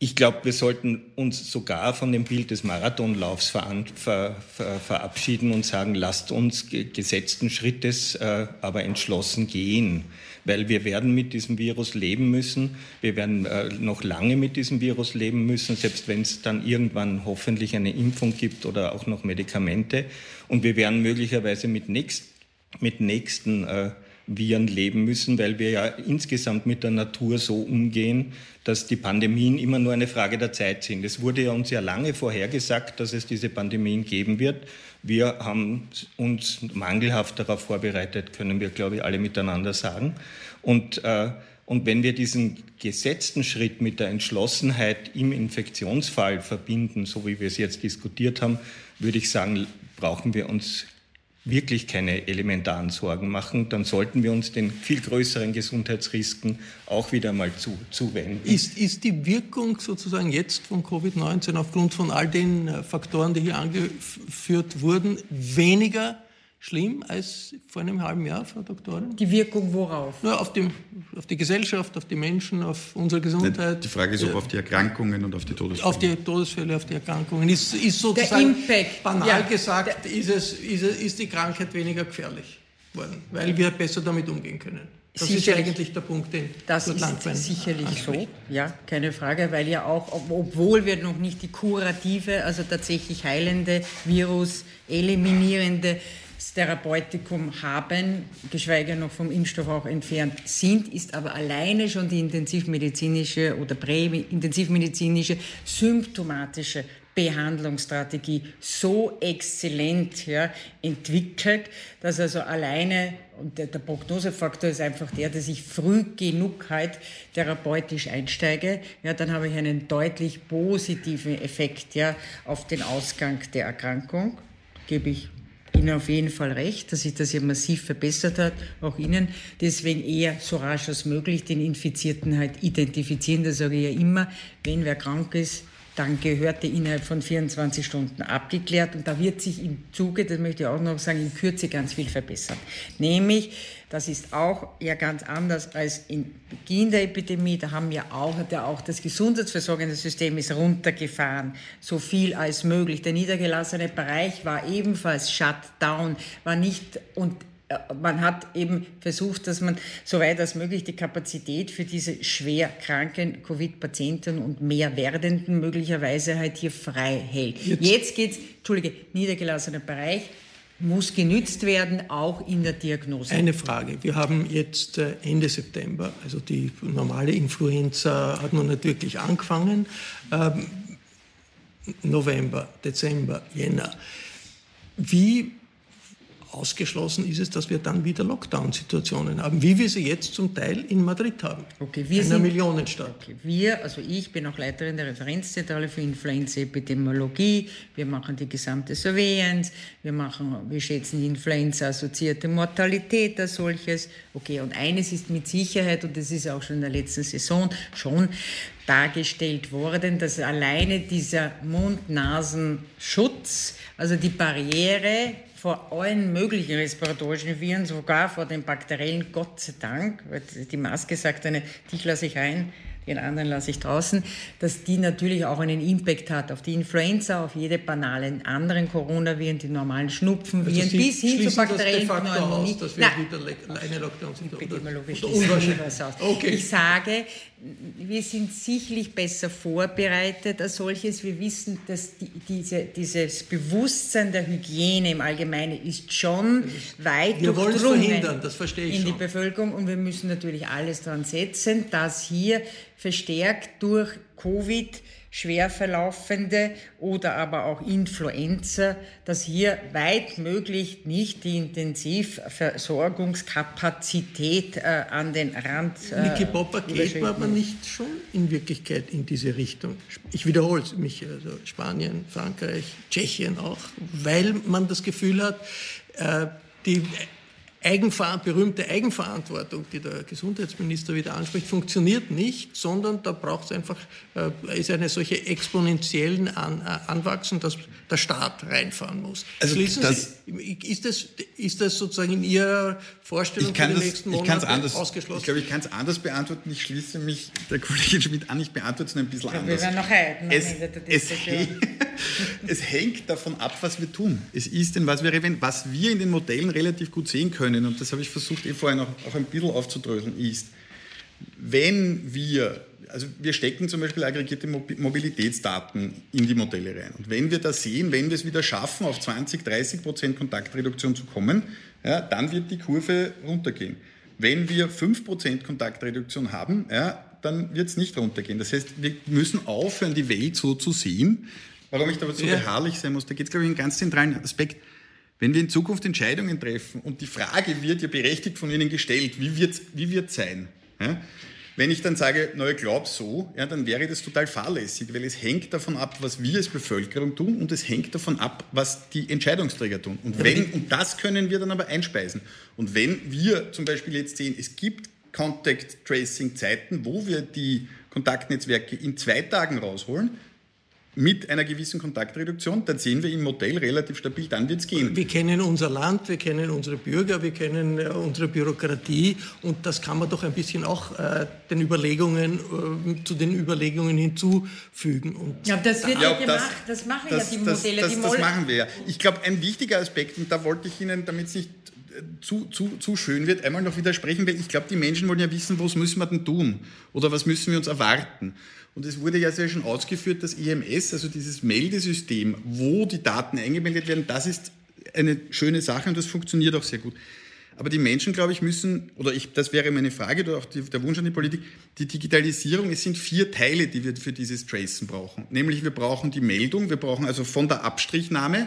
Ich glaube, wir sollten uns sogar von dem Bild des Marathonlaufs ver, ver, verabschieden und sagen, lasst uns gesetzten Schrittes, äh, aber entschlossen gehen weil wir werden mit diesem Virus leben müssen. Wir werden äh, noch lange mit diesem Virus leben müssen, selbst wenn es dann irgendwann hoffentlich eine Impfung gibt oder auch noch Medikamente. Und wir werden möglicherweise mit, nächst, mit nächsten äh, Viren leben müssen, weil wir ja insgesamt mit der Natur so umgehen, dass die Pandemien immer nur eine Frage der Zeit sind. Es wurde ja uns ja lange vorhergesagt, dass es diese Pandemien geben wird. Wir haben uns mangelhaft darauf vorbereitet, können wir, glaube ich, alle miteinander sagen. Und, äh, und wenn wir diesen gesetzten Schritt mit der Entschlossenheit im Infektionsfall verbinden, so wie wir es jetzt diskutiert haben, würde ich sagen, brauchen wir uns wirklich keine elementaren Sorgen machen, dann sollten wir uns den viel größeren Gesundheitsrisken auch wieder mal zu, zuwenden. Ist, ist die Wirkung sozusagen jetzt von Covid-19 aufgrund von all den äh, Faktoren, die hier angeführt wurden, weniger schlimm als vor einem halben Jahr, Frau Doktorin? Die Wirkung worauf? Ja, auf, die, auf die Gesellschaft, auf die Menschen, auf unsere Gesundheit. Die Frage ist, ob auf die Erkrankungen und auf die Todesfälle. Auf die Todesfälle, auf die Erkrankungen. Ist, ist sozusagen der Impact. banal ja, gesagt, ist, es, ist, es, ist die Krankheit weniger gefährlich worden, weil wir besser damit umgehen können. Das sicherlich, ist eigentlich der Punkt, den Das ist Landwein sicherlich anspricht. so, ja, keine Frage, weil ja auch, obwohl wir noch nicht die kurative, also tatsächlich heilende, Virus eliminierende Therapeutikum haben, geschweige noch vom Impfstoff auch entfernt sind, ist aber alleine schon die intensivmedizinische oder präintensivmedizinische symptomatische Behandlungsstrategie so exzellent ja, entwickelt, dass also alleine, und der, der, Prognosefaktor ist einfach der, dass ich früh genug halt therapeutisch einsteige, ja, dann habe ich einen deutlich positiven Effekt ja, auf den Ausgang der Erkrankung, gebe ich Ihnen auf jeden Fall recht, dass sich das ja massiv verbessert hat, auch Ihnen. Deswegen eher so rasch als möglich den Infizierten halt identifizieren. Das sage ich ja immer, wenn wer krank ist, dann gehört der innerhalb von 24 Stunden abgeklärt und da wird sich im Zuge, das möchte ich auch noch sagen, in Kürze ganz viel verbessern. Nämlich, das ist auch ja ganz anders als im Beginn der Epidemie, da haben wir auch, hat ja auch das gesundheitsversorgende System ist runtergefahren, so viel als möglich. Der niedergelassene Bereich war ebenfalls shut down, war nicht und man hat eben versucht, dass man so weit als möglich die Kapazität für diese schwer kranken Covid-Patienten und mehr werdenden möglicherweise halt hier frei hält. Jetzt, Jetzt geht's, Entschuldige, niedergelassener Bereich, muss genützt werden, auch in der Diagnose. Eine Frage. Wir haben jetzt äh, Ende September, also die normale Influenza hat noch nicht wirklich angefangen. Ähm, November, Dezember, Jänner. Wie ausgeschlossen ist es, dass wir dann wieder Lockdown-Situationen haben, wie wir sie jetzt zum Teil in Madrid haben, okay, wir einer sind, Millionenstadt. Okay, wir, also ich bin auch Leiterin der Referenzzentrale für Influenza-Epidemiologie. Wir machen die gesamte Surveillance, wir, machen, wir schätzen die Influenza-assoziierte Mortalität als solches. Okay, und eines ist mit Sicherheit, und das ist auch schon in der letzten Saison schon dargestellt worden, dass alleine dieser Mund-Nasen-Schutz, also die Barriere vor allen möglichen respiratorischen Viren, sogar vor den bakteriellen, Gott sei Dank, weil die Maske sagt eine, dich lasse ich rein, den anderen lasse ich draußen, dass die natürlich auch einen Impact hat auf die Influenza, auf jede banalen anderen Coronaviren, die normalen Schnupfenviren, also bis hin zu bakteriellen Pneumonie. Aus, dass wir Nein, wieder eine Lockdown sind. Epidemiologisch aus. Okay. Ich sage, wir sind sicherlich besser vorbereitet als solches. Wir wissen, dass die, diese, dieses Bewusstsein der Hygiene im Allgemeinen ist schon ist, weit wir durchdrungen das verstehe ich in schon. die Bevölkerung und wir müssen natürlich alles daran setzen, dass hier verstärkt durch Covid schwer verlaufende oder aber auch Influenza, dass hier weit möglich nicht die Intensivversorgungskapazität äh, an den Rand. Äh, Niki Popper, geht man aber nicht schon in Wirklichkeit in diese Richtung? Ich wiederhole es mich, also Spanien, Frankreich, Tschechien auch, weil man das Gefühl hat, äh, die Eigenver berühmte Eigenverantwortung, die der Gesundheitsminister wieder anspricht, funktioniert nicht, sondern da braucht es einfach, äh, ist eine solche exponentiellen An äh, Anwachsen, dass der Staat reinfahren muss. Also Schließen das, Sie, ist, das, ist das sozusagen in Ihrer Vorstellung für die das, nächsten Monate anders, ausgeschlossen? Ich glaube, ich kann es anders beantworten. Ich schließe mich der Kollegin Schmidt an, ich beantworte es ein bisschen ja, anders. Wir werden noch halten es, es, es hängt davon ab, was wir tun. Es ist denn, was wir, was wir in den Modellen relativ gut sehen können, und das habe ich versucht, eh vorhin auch, auch ein bisschen aufzudröseln, ist, wenn wir, also wir stecken zum Beispiel aggregierte Mobilitätsdaten in die Modelle rein. Und wenn wir das sehen, wenn wir es wieder schaffen, auf 20, 30 Prozent Kontaktreduktion zu kommen, ja, dann wird die Kurve runtergehen. Wenn wir 5 Prozent Kontaktreduktion haben, ja, dann wird es nicht runtergehen. Das heißt, wir müssen aufhören, die Welt so zu sehen. Warum ich da so ja. beharrlich sein muss, da geht es, glaube ich, um einen ganz zentralen Aspekt. Wenn wir in Zukunft Entscheidungen treffen und die Frage wird ja berechtigt von Ihnen gestellt, wie wird es wie wird's sein? Ja? Wenn ich dann sage, na, ich glaube so, ja, dann wäre das total fahrlässig, weil es hängt davon ab, was wir als Bevölkerung tun und es hängt davon ab, was die Entscheidungsträger tun. Und, wenn, und das können wir dann aber einspeisen. Und wenn wir zum Beispiel jetzt sehen, es gibt Contact Tracing Zeiten, wo wir die Kontaktnetzwerke in zwei Tagen rausholen, mit einer gewissen Kontaktreduktion, dann sehen wir im Modell relativ stabil, dann wird es gehen. Wir kennen unser Land, wir kennen unsere Bürger, wir kennen äh, unsere Bürokratie und das kann man doch ein bisschen auch äh, den Überlegungen, äh, zu den Überlegungen hinzufügen. Und ja, das wird ja, gemacht, das, das machen das, ja die das, Modelle. Das, die das machen wir ja. Ich glaube, ein wichtiger Aspekt, und da wollte ich Ihnen, damit es nicht äh, zu, zu, zu schön wird, einmal noch widersprechen, weil ich glaube, die Menschen wollen ja wissen, was müssen wir denn tun oder was müssen wir uns erwarten. Und es wurde ja sehr schon ausgeführt, dass EMS, also dieses Meldesystem, wo die Daten eingemeldet werden, das ist eine schöne Sache und das funktioniert auch sehr gut. Aber die Menschen, glaube ich, müssen, oder ich, das wäre meine Frage oder auch die, der Wunsch an die Politik, die Digitalisierung, es sind vier Teile, die wir für dieses Tracen brauchen. Nämlich wir brauchen die Meldung, wir brauchen also von der Abstrichnahme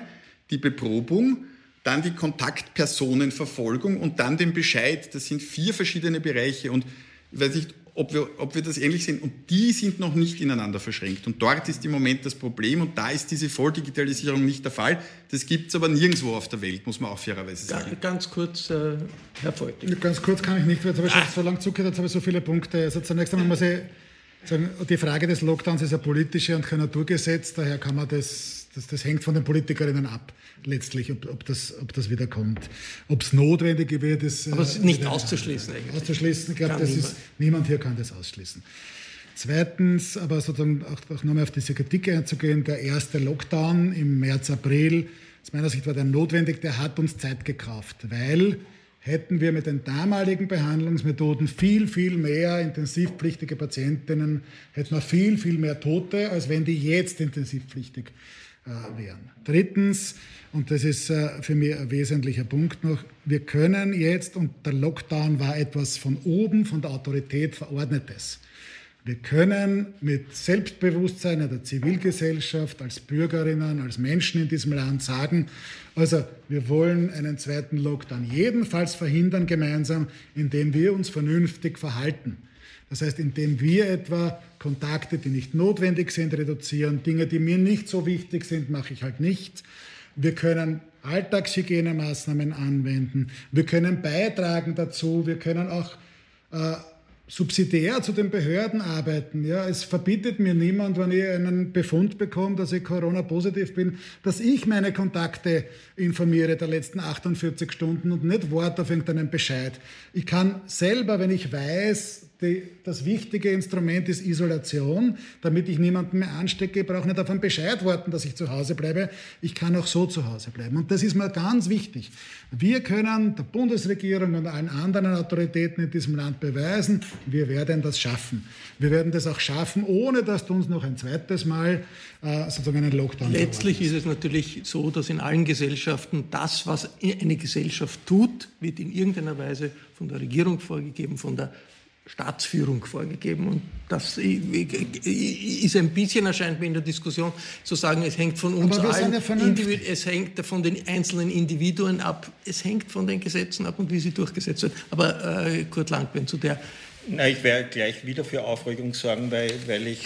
die Beprobung, dann die Kontaktpersonenverfolgung und dann den Bescheid. Das sind vier verschiedene Bereiche und ich weiß nicht, ob wir, ob wir das ähnlich sehen. Und die sind noch nicht ineinander verschränkt. Und dort ist im Moment das Problem und da ist diese Volldigitalisierung nicht der Fall. Das gibt es aber nirgendwo auf der Welt, muss man auch fairerweise sagen. Ganz kurz, äh, Herr Volk. Ganz kurz kann ich nicht, weil jetzt habe ich schon ah. so lange zugehört, jetzt habe ich so viele Punkte. Also zunächst einmal muss ich die Frage des Lockdowns ist ein politische und kein Naturgesetz, daher kann man das, das, das hängt von den Politikerinnen ab letztlich, ob, ob, das, ob das wieder kommt. Ob es notwendig wird, ist. Aber es ist nicht auszuschließen eigentlich. Auszuschließen, ich glaube, das niemand. ist, niemand hier kann das ausschließen. Zweitens, aber sozusagen auch, auch nochmal auf diese Kritik einzugehen, der erste Lockdown im März, April, aus meiner Sicht war der notwendig, der hat uns Zeit gekauft, weil hätten wir mit den damaligen Behandlungsmethoden viel, viel mehr intensivpflichtige Patientinnen, hätten wir viel, viel mehr Tote, als wenn die jetzt intensivpflichtig wären. Drittens, und das ist für mich ein wesentlicher Punkt noch, wir können jetzt, und der Lockdown war etwas von oben, von der Autorität verordnetes. Wir können mit Selbstbewusstsein der Zivilgesellschaft, als Bürgerinnen, als Menschen in diesem Land sagen, also wir wollen einen zweiten Lockdown jedenfalls verhindern gemeinsam, indem wir uns vernünftig verhalten. Das heißt, indem wir etwa Kontakte, die nicht notwendig sind, reduzieren, Dinge, die mir nicht so wichtig sind, mache ich halt nicht. Wir können Alltagshygienemaaßnahmen anwenden. Wir können beitragen dazu. Wir können auch äh, subsidiär zu den Behörden arbeiten. Ja, es verbietet mir niemand, wenn ich einen Befund bekomme, dass ich Corona-positiv bin, dass ich meine Kontakte informiere der letzten 48 Stunden und nicht warte auf irgendeinen Bescheid. Ich kann selber, wenn ich weiß, die, das wichtige Instrument ist Isolation, damit ich niemanden mehr anstecke. Ich brauche nicht auf einen Bescheid warten, dass ich zu Hause bleibe. Ich kann auch so zu Hause bleiben. Und das ist mir ganz wichtig. Wir können der Bundesregierung und allen anderen Autoritäten in diesem Land beweisen, wir werden das schaffen. Wir werden das auch schaffen, ohne dass uns noch ein zweites Mal äh, sozusagen einen Lockdown Letztlich ist es natürlich so, dass in allen Gesellschaften das, was eine Gesellschaft tut, wird in irgendeiner Weise von der Regierung vorgegeben, von der Staatsführung vorgegeben. Und das ist ein bisschen, erscheint mir in der Diskussion, zu sagen, es hängt von uns allen, es hängt von den einzelnen Individuen ab, es hängt von den Gesetzen ab und wie sie durchgesetzt werden. Aber äh, Kurt Langbein zu der na, ich werde gleich wieder für Aufregung sorgen, weil, weil ich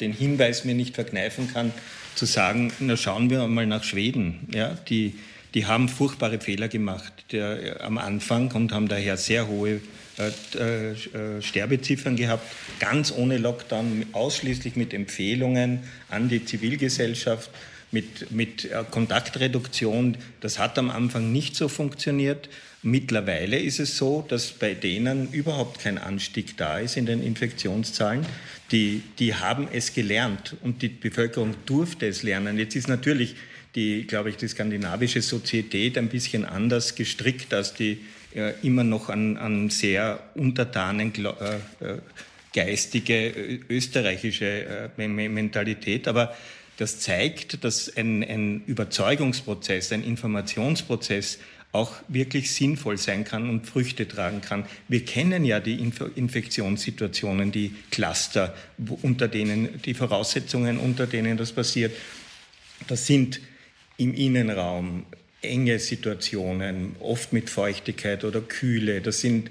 den Hinweis mir nicht verkneifen kann, zu sagen, na schauen wir mal nach Schweden. Ja, die, die haben furchtbare Fehler gemacht der, am Anfang und haben daher sehr hohe äh, äh, Sterbeziffern gehabt, ganz ohne Lockdown, ausschließlich mit Empfehlungen an die Zivilgesellschaft, mit, mit äh, Kontaktreduktion. Das hat am Anfang nicht so funktioniert. Mittlerweile ist es so, dass bei denen überhaupt kein Anstieg da ist in den Infektionszahlen. Die, die haben es gelernt und die Bevölkerung durfte es lernen. Jetzt ist natürlich die, glaube ich, die skandinavische Sozietät ein bisschen anders gestrickt als die äh, immer noch an, an sehr untertanen äh, äh, geistige österreichische Mentalität. Aber das zeigt, dass ein, ein Überzeugungsprozess, ein Informationsprozess auch wirklich sinnvoll sein kann und Früchte tragen kann. Wir kennen ja die Infektionssituationen, die Cluster, unter denen die Voraussetzungen, unter denen das passiert. Das sind im Innenraum enge Situationen, oft mit Feuchtigkeit oder Kühle. Das sind,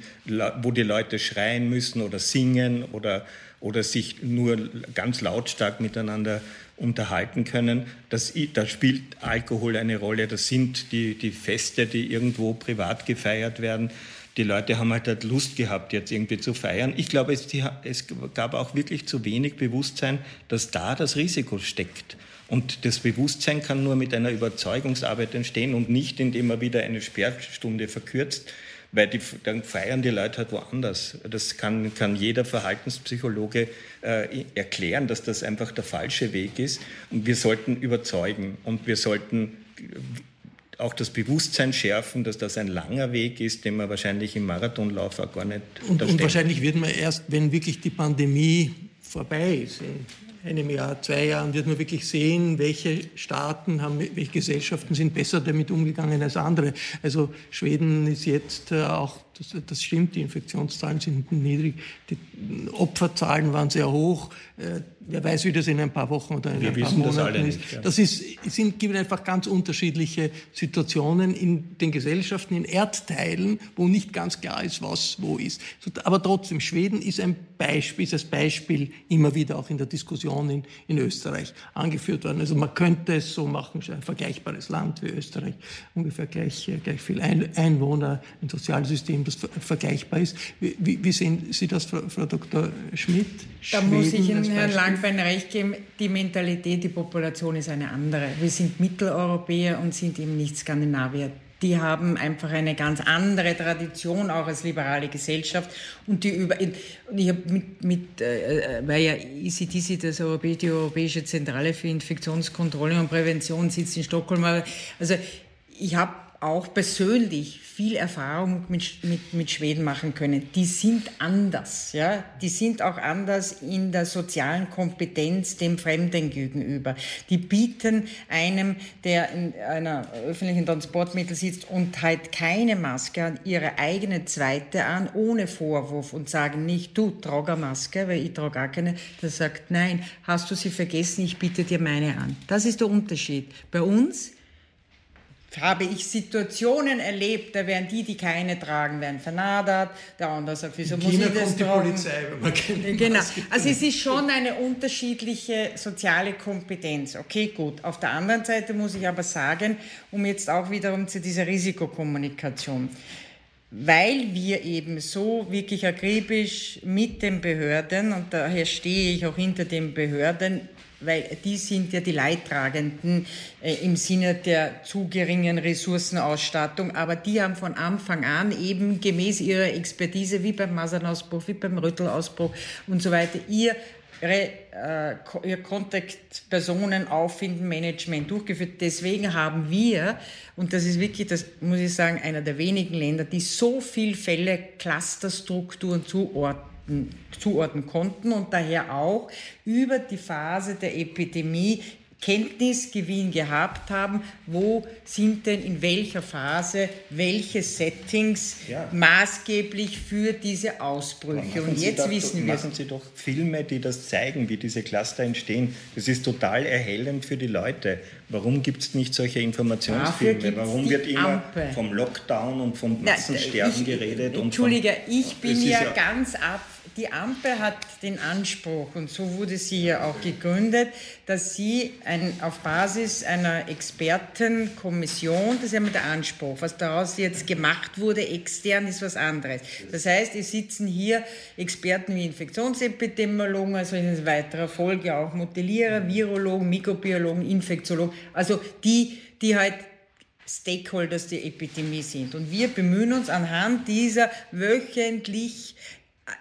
wo die Leute schreien müssen oder singen oder, oder sich nur ganz lautstark miteinander unterhalten können. Das, da spielt Alkohol eine Rolle. Das sind die, die Feste, die irgendwo privat gefeiert werden. Die Leute haben halt, halt Lust gehabt, jetzt irgendwie zu feiern. Ich glaube, es, es gab auch wirklich zu wenig Bewusstsein, dass da das Risiko steckt. Und das Bewusstsein kann nur mit einer Überzeugungsarbeit entstehen und nicht, indem man wieder eine Sperrstunde verkürzt, weil die, dann feiern die Leute halt woanders. Das kann, kann jeder Verhaltenspsychologe äh, erklären, dass das einfach der falsche Weg ist. Und wir sollten überzeugen und wir sollten auch das Bewusstsein schärfen, dass das ein langer Weg ist, den man wahrscheinlich im Marathonlauf auch gar nicht und, und wahrscheinlich wird man erst, wenn wirklich die Pandemie vorbei ist, in einem Jahr, zwei Jahren wird man wirklich sehen, welche Staaten haben, welche Gesellschaften sind besser damit umgegangen als andere. Also Schweden ist jetzt äh, auch, das, das stimmt, die Infektionszahlen sind niedrig, die Opferzahlen waren sehr hoch. Äh, wer weiß, wie das in ein paar Wochen oder in Wir ein paar Monaten das alle ist. Nicht, ja. Das ist, sind, gibt einfach ganz unterschiedliche Situationen in den Gesellschaften, in Erdteilen, wo nicht ganz klar ist, was wo ist. Aber trotzdem, Schweden ist ein Beispiel, ist als Beispiel immer wieder auch in der Diskussion in, in Österreich angeführt worden. Also man könnte es so machen, ein vergleichbares Land wie Österreich, ungefähr gleich, gleich viel Einwohner, ein Sozialsystem, das vergleichbar ist. Wie, wie sehen Sie das, Frau, Frau Dr. Schmidt? Da Schweden muss ich Ihnen, Herrn Langbein, recht geben. Die Mentalität, die Population ist eine andere. Wir sind Mitteleuropäer und sind eben nicht Skandinavier die haben einfach eine ganz andere Tradition, auch als liberale Gesellschaft. Und die über, ich habe mit, mit äh, weil ja ECDC, das Europä die Europäische Zentrale für Infektionskontrolle und Prävention, sitzt in Stockholm. Also ich habe auch persönlich viel Erfahrung mit, mit, mit Schweden machen können. Die sind anders, ja. Die sind auch anders in der sozialen Kompetenz dem Fremden gegenüber. Die bieten einem, der in einer öffentlichen Transportmittel sitzt und halt keine Maske hat, ihre eigene zweite an, ohne Vorwurf und sagen nicht, du trage eine Maske, weil ich trage gar keine. Der sagt, nein, hast du sie vergessen, ich biete dir meine an. Das ist der Unterschied. Bei uns habe ich Situationen erlebt, da werden die, die keine tragen, werden vernadert, der andere sagt, wieso In muss China ich das kommt tragen? die Polizei, wenn man keine Genau, also es ist schon eine unterschiedliche soziale Kompetenz. Okay, gut. Auf der anderen Seite muss ich aber sagen, um jetzt auch wiederum zu dieser Risikokommunikation, weil wir eben so wirklich akribisch mit den Behörden, und daher stehe ich auch hinter den Behörden, weil die sind ja die Leidtragenden äh, im Sinne der zu geringen Ressourcenausstattung, aber die haben von Anfang an eben gemäß ihrer Expertise, wie beim Masernausbruch, wie beim Rüttelausbruch und so weiter, ihr äh, ihr Kontaktpersonen auffinden, Management durchgeführt. Deswegen haben wir, und das ist wirklich, das muss ich sagen, einer der wenigen Länder, die so viel Fälle Clusterstrukturen zuordnen zuordnen konnten und daher auch über die Phase der Epidemie Kenntnisgewinn gehabt haben, wo sind denn in welcher Phase welche Settings ja. maßgeblich für diese Ausbrüche. Und jetzt doch, wissen wir. Machen Sie doch Filme, die das zeigen, wie diese Cluster entstehen. Das ist total erhellend für die Leute. Warum gibt es nicht solche Informationsfilme? Warum wird immer Ampe. vom Lockdown und vom Massensterben geredet? Entschuldige, ich bin ja, ja ganz ab die Ampel hat den Anspruch, und so wurde sie ja auch gegründet, dass sie ein, auf Basis einer Expertenkommission, das ist ja immer der Anspruch, was daraus jetzt gemacht wurde, extern ist was anderes. Das heißt, es sitzen hier Experten wie Infektionsepidemiologen, also in weiterer Folge auch Modellierer, Virologen, Mikrobiologen, Infektiologen, also die, die halt Stakeholders der Epidemie sind. Und wir bemühen uns anhand dieser wöchentlich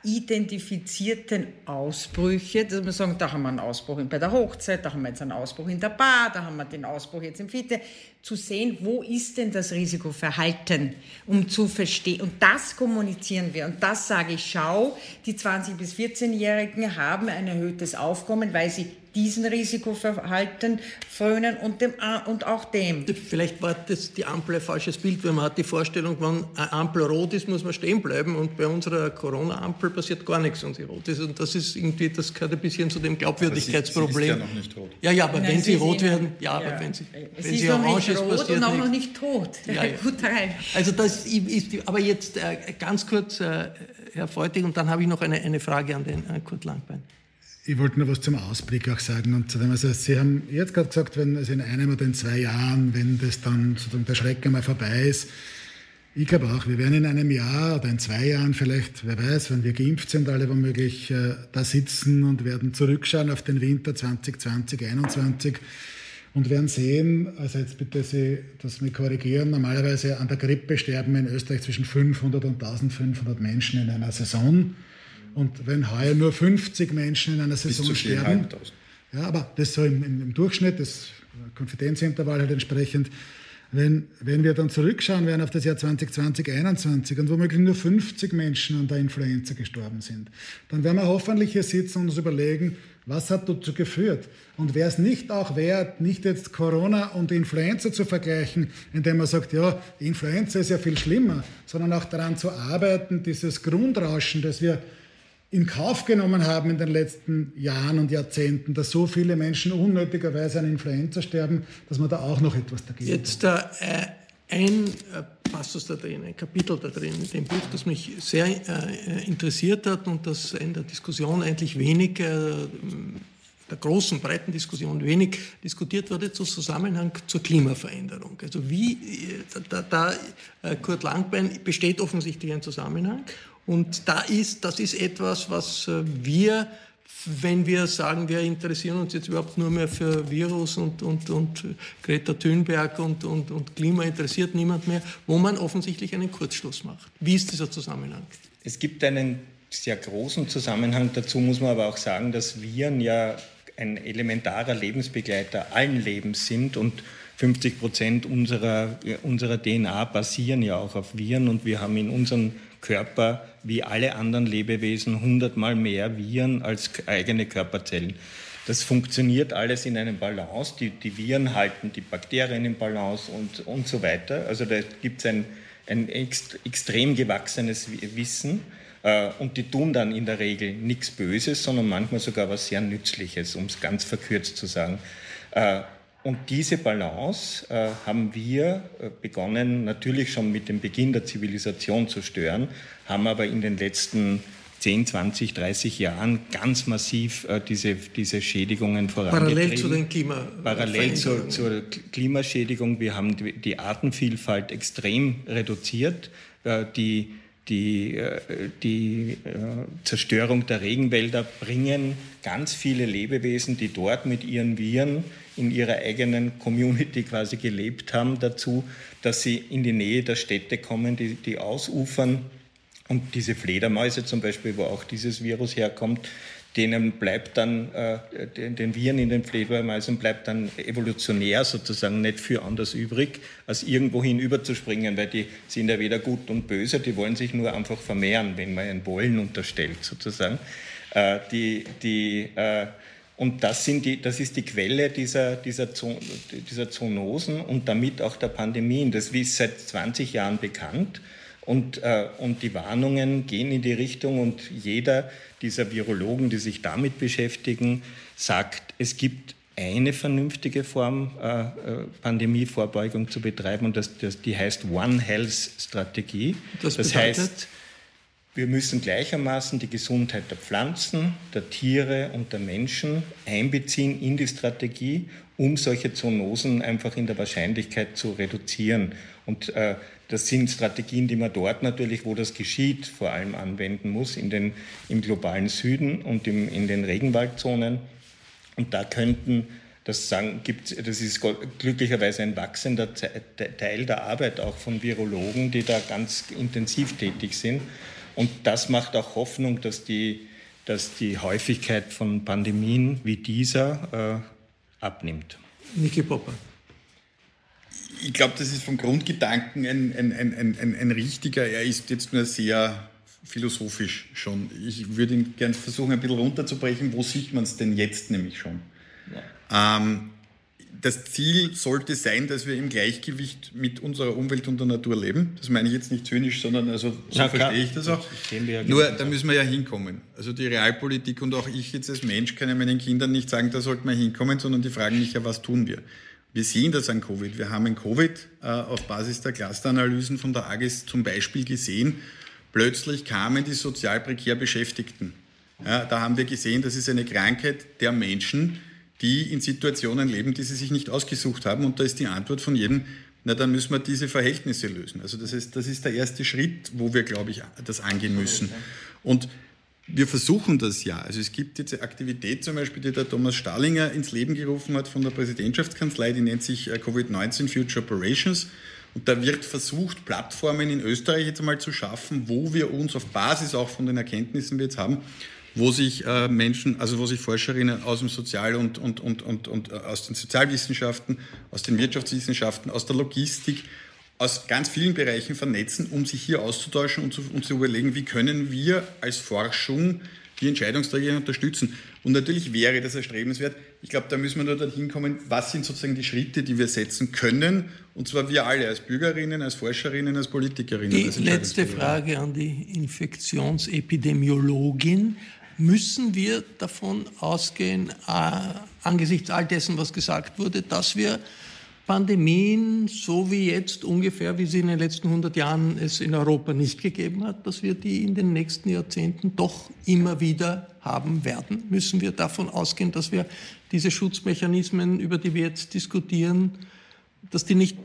identifizierten Ausbrüche, dass wir sagen, da haben wir einen Ausbruch bei der Hochzeit, da haben wir jetzt einen Ausbruch in der Bar, da haben wir den Ausbruch jetzt im Fitte, zu sehen, wo ist denn das Risikoverhalten, um zu verstehen. Und das kommunizieren wir. Und das sage ich, schau, die 20- bis 14-Jährigen haben ein erhöhtes Aufkommen, weil sie diesen Risikoverhalten frönen und, dem, und auch dem. Vielleicht war das die Ampel ein falsches Bild, weil man hat die Vorstellung, wenn eine Ampel rot ist, muss man stehen bleiben und bei unserer Corona-Ampel passiert gar nichts, wenn sie rot ist. Und das ist irgendwie, das gehört ein bisschen zu dem Glaubwürdigkeitsproblem. Sie, sie ist ja noch nicht rot. Ja, ja, aber Nein, wenn sie, sie rot werden, ja, ja, aber wenn sie, wenn sie, sie orange ist, passiert und auch noch nicht tot. Ja, ja. Gut rein. Also das ist, aber jetzt äh, ganz kurz, äh, Herr Feutig, und dann habe ich noch eine, eine Frage an den äh, Kurt Langbein ich wollte noch was zum Ausblick auch sagen. Und zu dem, also Sie haben jetzt gerade gesagt, wenn also in einem oder in zwei Jahren, wenn das dann sozusagen der Schreck einmal vorbei ist, ich glaube auch, wir werden in einem Jahr oder in zwei Jahren vielleicht, wer weiß, wenn wir geimpft sind, alle womöglich äh, da sitzen und werden zurückschauen auf den Winter 2020, 2021 und werden sehen, also jetzt bitte Sie das mich korrigieren, normalerweise an der Grippe sterben in Österreich zwischen 500 und 1500 Menschen in einer Saison. Und wenn heuer nur 50 Menschen in einer Saison sterben, ja, aber das so im, im, im Durchschnitt, das Konfidenzintervall halt entsprechend, wenn, wenn wir dann zurückschauen werden auf das Jahr 2020, 2021 und womöglich nur 50 Menschen an der Influenza gestorben sind, dann werden wir hoffentlich hier sitzen und uns überlegen, was hat dazu geführt? Und wäre es nicht auch wert, nicht jetzt Corona und Influenza zu vergleichen, indem man sagt, ja, Influenza ist ja viel schlimmer, sondern auch daran zu arbeiten, dieses Grundrauschen, das wir in Kauf genommen haben in den letzten Jahren und Jahrzehnten, dass so viele Menschen unnötigerweise an Influenza sterben, dass man da auch noch etwas dagegen Jetzt äh, ein äh, Passus da drin, ein Kapitel da drin in dem Buch, das mich sehr äh, interessiert hat und das in der Diskussion eigentlich wenig, äh, der großen, breiten Diskussion wenig diskutiert wurde, zu Zusammenhang zur Klimaveränderung. Also wie, äh, da, da äh, Kurt Langbein besteht offensichtlich ein Zusammenhang und da ist, das ist etwas, was äh, wir, wenn wir sagen, wir interessieren uns jetzt überhaupt nur mehr für Virus und, und, und Greta Thunberg und, und, und Klima interessiert niemand mehr, wo man offensichtlich einen Kurzschluss macht. Wie ist dieser Zusammenhang? Es gibt einen sehr großen Zusammenhang. Dazu muss man aber auch sagen, dass Viren ja ein elementarer Lebensbegleiter allen Lebens sind und 50 Prozent unserer, unserer DNA basieren ja auch auf Viren und wir haben in unserem Körper wie alle anderen Lebewesen hundertmal mehr Viren als eigene Körperzellen. Das funktioniert alles in einem Balance. Die, die Viren halten die Bakterien im Balance und, und so weiter. Also da gibt es ein, ein ext, extrem gewachsenes Wissen. Äh, und die tun dann in der Regel nichts Böses, sondern manchmal sogar was sehr Nützliches, um es ganz verkürzt zu sagen. Äh, und diese Balance äh, haben wir begonnen, natürlich schon mit dem Beginn der Zivilisation zu stören, haben aber in den letzten 10, 20, 30 Jahren ganz massiv äh, diese, diese Schädigungen vorangetrieben. Parallel zu den Klima Parallel zur, zur Klimaschädigung. Wir haben die, die Artenvielfalt extrem reduziert. Äh, die die, äh, die äh, Zerstörung der Regenwälder bringen ganz viele Lebewesen, die dort mit ihren Viren in ihrer eigenen Community quasi gelebt haben, dazu, dass sie in die Nähe der Städte kommen, die, die ausufern. Und diese Fledermäuse zum Beispiel, wo auch dieses Virus herkommt, denen bleibt dann, äh, den, Viren in den Fledermäusen bleibt dann evolutionär sozusagen nicht viel anders übrig, als irgendwohin überzuspringen, weil die sind ja weder gut und böse, die wollen sich nur einfach vermehren, wenn man ein Wollen unterstellt sozusagen. Äh, die, die, äh, und das, sind die, das ist die Quelle dieser, dieser, dieser Zoonosen und damit auch der Pandemien. Das ist seit 20 Jahren bekannt. Und, äh, und die Warnungen gehen in die Richtung und jeder dieser Virologen, die sich damit beschäftigen, sagt, es gibt eine vernünftige Form, äh, äh, Pandemievorbeugung zu betreiben und das, das, die heißt One Health Strategie. Das, das heißt, wir müssen gleichermaßen die Gesundheit der Pflanzen, der Tiere und der Menschen einbeziehen in die Strategie, um solche Zoonosen einfach in der Wahrscheinlichkeit zu reduzieren. Und äh, das sind Strategien, die man dort natürlich, wo das geschieht, vor allem anwenden muss, in den, im globalen Süden und im, in den Regenwaldzonen. Und da könnten, das, sagen, gibt, das ist glücklicherweise ein wachsender Teil der Arbeit auch von Virologen, die da ganz intensiv tätig sind. Und das macht auch Hoffnung, dass die, dass die Häufigkeit von Pandemien wie dieser äh, abnimmt. Niki Popper ich glaube, das ist vom Grundgedanken ein, ein, ein, ein, ein richtiger. Er ist jetzt nur sehr philosophisch schon. Ich würde ihn gerne versuchen, ein bisschen runterzubrechen. Wo sieht man es denn jetzt nämlich schon? Ja. Ähm, das Ziel sollte sein, dass wir im Gleichgewicht mit unserer Umwelt und der Natur leben. Das meine ich jetzt nicht zynisch, sondern also so ja, verstehe ich das auch. Das ja Nur da müssen wir ja hinkommen. Also die Realpolitik und auch ich jetzt als Mensch kann ja meinen Kindern nicht sagen, da sollten wir hinkommen, sondern die fragen mich ja, was tun wir? Wir sehen das an Covid. Wir haben in Covid äh, auf Basis der Clusteranalysen von der AGES zum Beispiel gesehen, plötzlich kamen die sozial prekär Beschäftigten. Ja, da haben wir gesehen, das ist eine Krankheit der Menschen, die in Situationen leben, die sie sich nicht ausgesucht haben. Und da ist die Antwort von jedem, na dann müssen wir diese Verhältnisse lösen. Also das ist, das ist der erste Schritt, wo wir, glaube ich, das angehen müssen. Und wir versuchen das ja. Also es gibt jetzt eine Aktivität zum Beispiel, die der Thomas Stahlinger ins Leben gerufen hat von der Präsidentschaftskanzlei, die nennt sich äh, Covid-19 Future Operations. Und da wird versucht, Plattformen in Österreich jetzt einmal zu schaffen, wo wir uns auf Basis auch von den Erkenntnissen, die wir jetzt haben, wo sich äh, Menschen, also wo sich Forscherinnen aus dem Sozial- und, und, und, und, und äh, aus den Sozialwissenschaften, aus den Wirtschaftswissenschaften, aus der Logistik, aus ganz vielen Bereichen vernetzen, um sich hier auszutauschen und zu, und zu überlegen, wie können wir als Forschung die Entscheidungsträger unterstützen. Und natürlich wäre das erstrebenswert. Ich glaube, da müssen wir nur dorthin kommen, was sind sozusagen die Schritte, die wir setzen können. Und zwar wir alle als Bürgerinnen, als Forscherinnen, als Politikerinnen. Die als letzte Frage an die Infektionsepidemiologin. Müssen wir davon ausgehen, äh, angesichts all dessen, was gesagt wurde, dass wir Pandemien, so wie jetzt ungefähr, wie sie in den letzten 100 Jahren es in Europa nicht gegeben hat, dass wir die in den nächsten Jahrzehnten doch immer wieder haben werden? Müssen wir davon ausgehen, dass wir diese Schutzmechanismen, über die wir jetzt diskutieren, dass die nicht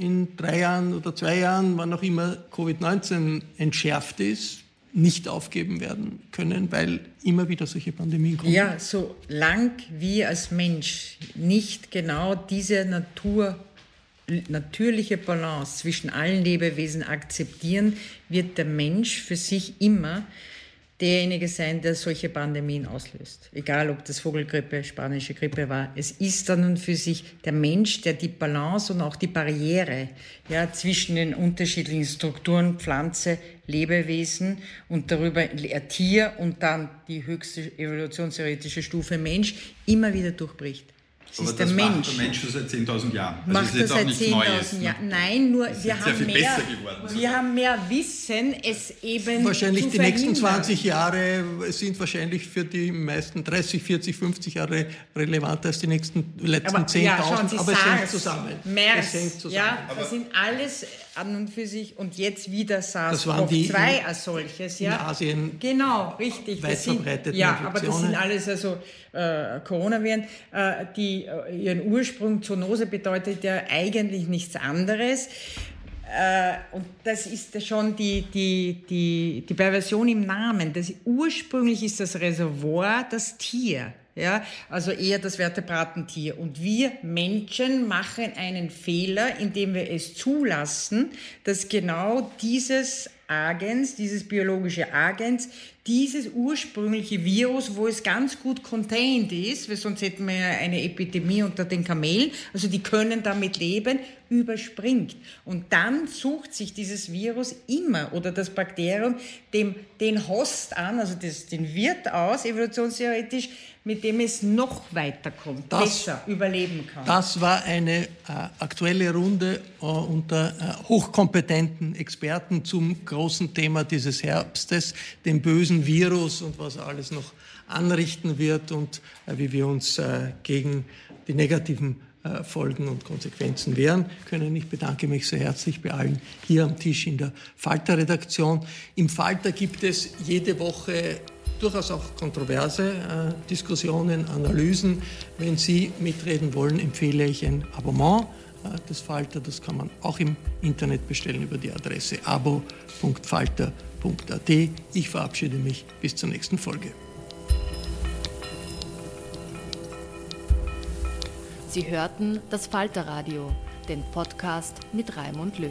in drei Jahren oder zwei Jahren, wann auch immer Covid-19 entschärft ist, nicht aufgeben werden können, weil immer wieder solche Pandemien kommen. Ja, so lang wir als Mensch nicht genau diese Natur, natürliche Balance zwischen allen Lebewesen akzeptieren, wird der Mensch für sich immer derjenige sein, der solche Pandemien auslöst. Egal, ob das Vogelgrippe, spanische Grippe war. Es ist dann und für sich der Mensch, der die Balance und auch die Barriere ja, zwischen den unterschiedlichen Strukturen, Pflanze, Lebewesen und darüber Tier und dann die höchste evolutionstheoretische Stufe Mensch immer wieder durchbricht. Das Aber ist das der Mensch. macht der Mensch schon seit 10.000 Jahren. Also macht er seit 10.000 Jahren. Nein, nur wir haben, mehr, wir haben mehr Wissen, es eben Wahrscheinlich die nächsten 20 Jahre sind wahrscheinlich für die meisten 30, 40, 50 Jahre relevanter als die nächsten letzten 10.000. Ja, aber es hängt zusammen. MERS, es hängt zusammen. Ja, das sind alles an und für sich und jetzt wieder SARS-CoV-2 als solches. Ja? In Asien genau, richtig. weit verbreitete Ja, aber das sind alles also äh, Coronaviren, äh, die äh, ihren Ursprung, Zoonose bedeutet ja eigentlich nichts anderes. Äh, und das ist schon die, die, die, die Perversion im Namen. Das, ursprünglich ist das Reservoir das Tier. Ja, also eher das Vertebratentier. Und wir Menschen machen einen Fehler, indem wir es zulassen, dass genau dieses Agens, dieses biologische Agens, dieses ursprüngliche Virus, wo es ganz gut contained ist, weil sonst hätten wir ja eine Epidemie unter den Kamelen, also die können damit leben, überspringt. Und dann sucht sich dieses Virus immer oder das Bakterium dem, den Host an, also das, den Wirt aus, evolutionstheoretisch, mit dem es noch weiterkommt, das, besser überleben kann. Das war eine äh, aktuelle Runde äh, unter äh, hochkompetenten Experten zum großen Thema dieses Herbstes, dem bösen Virus und was er alles noch anrichten wird und äh, wie wir uns äh, gegen die negativen äh, Folgen und Konsequenzen wehren können. Ich bedanke mich sehr herzlich bei allen hier am Tisch in der Falter-Redaktion. Im Falter gibt es jede Woche durchaus auch kontroverse äh, Diskussionen, Analysen. Wenn Sie mitreden wollen, empfehle ich ein Abonnement äh, des Falter. Das kann man auch im Internet bestellen über die Adresse abo.falter.at. Ich verabschiede mich bis zur nächsten Folge. Sie hörten das Falterradio, den Podcast mit Raimund Löw.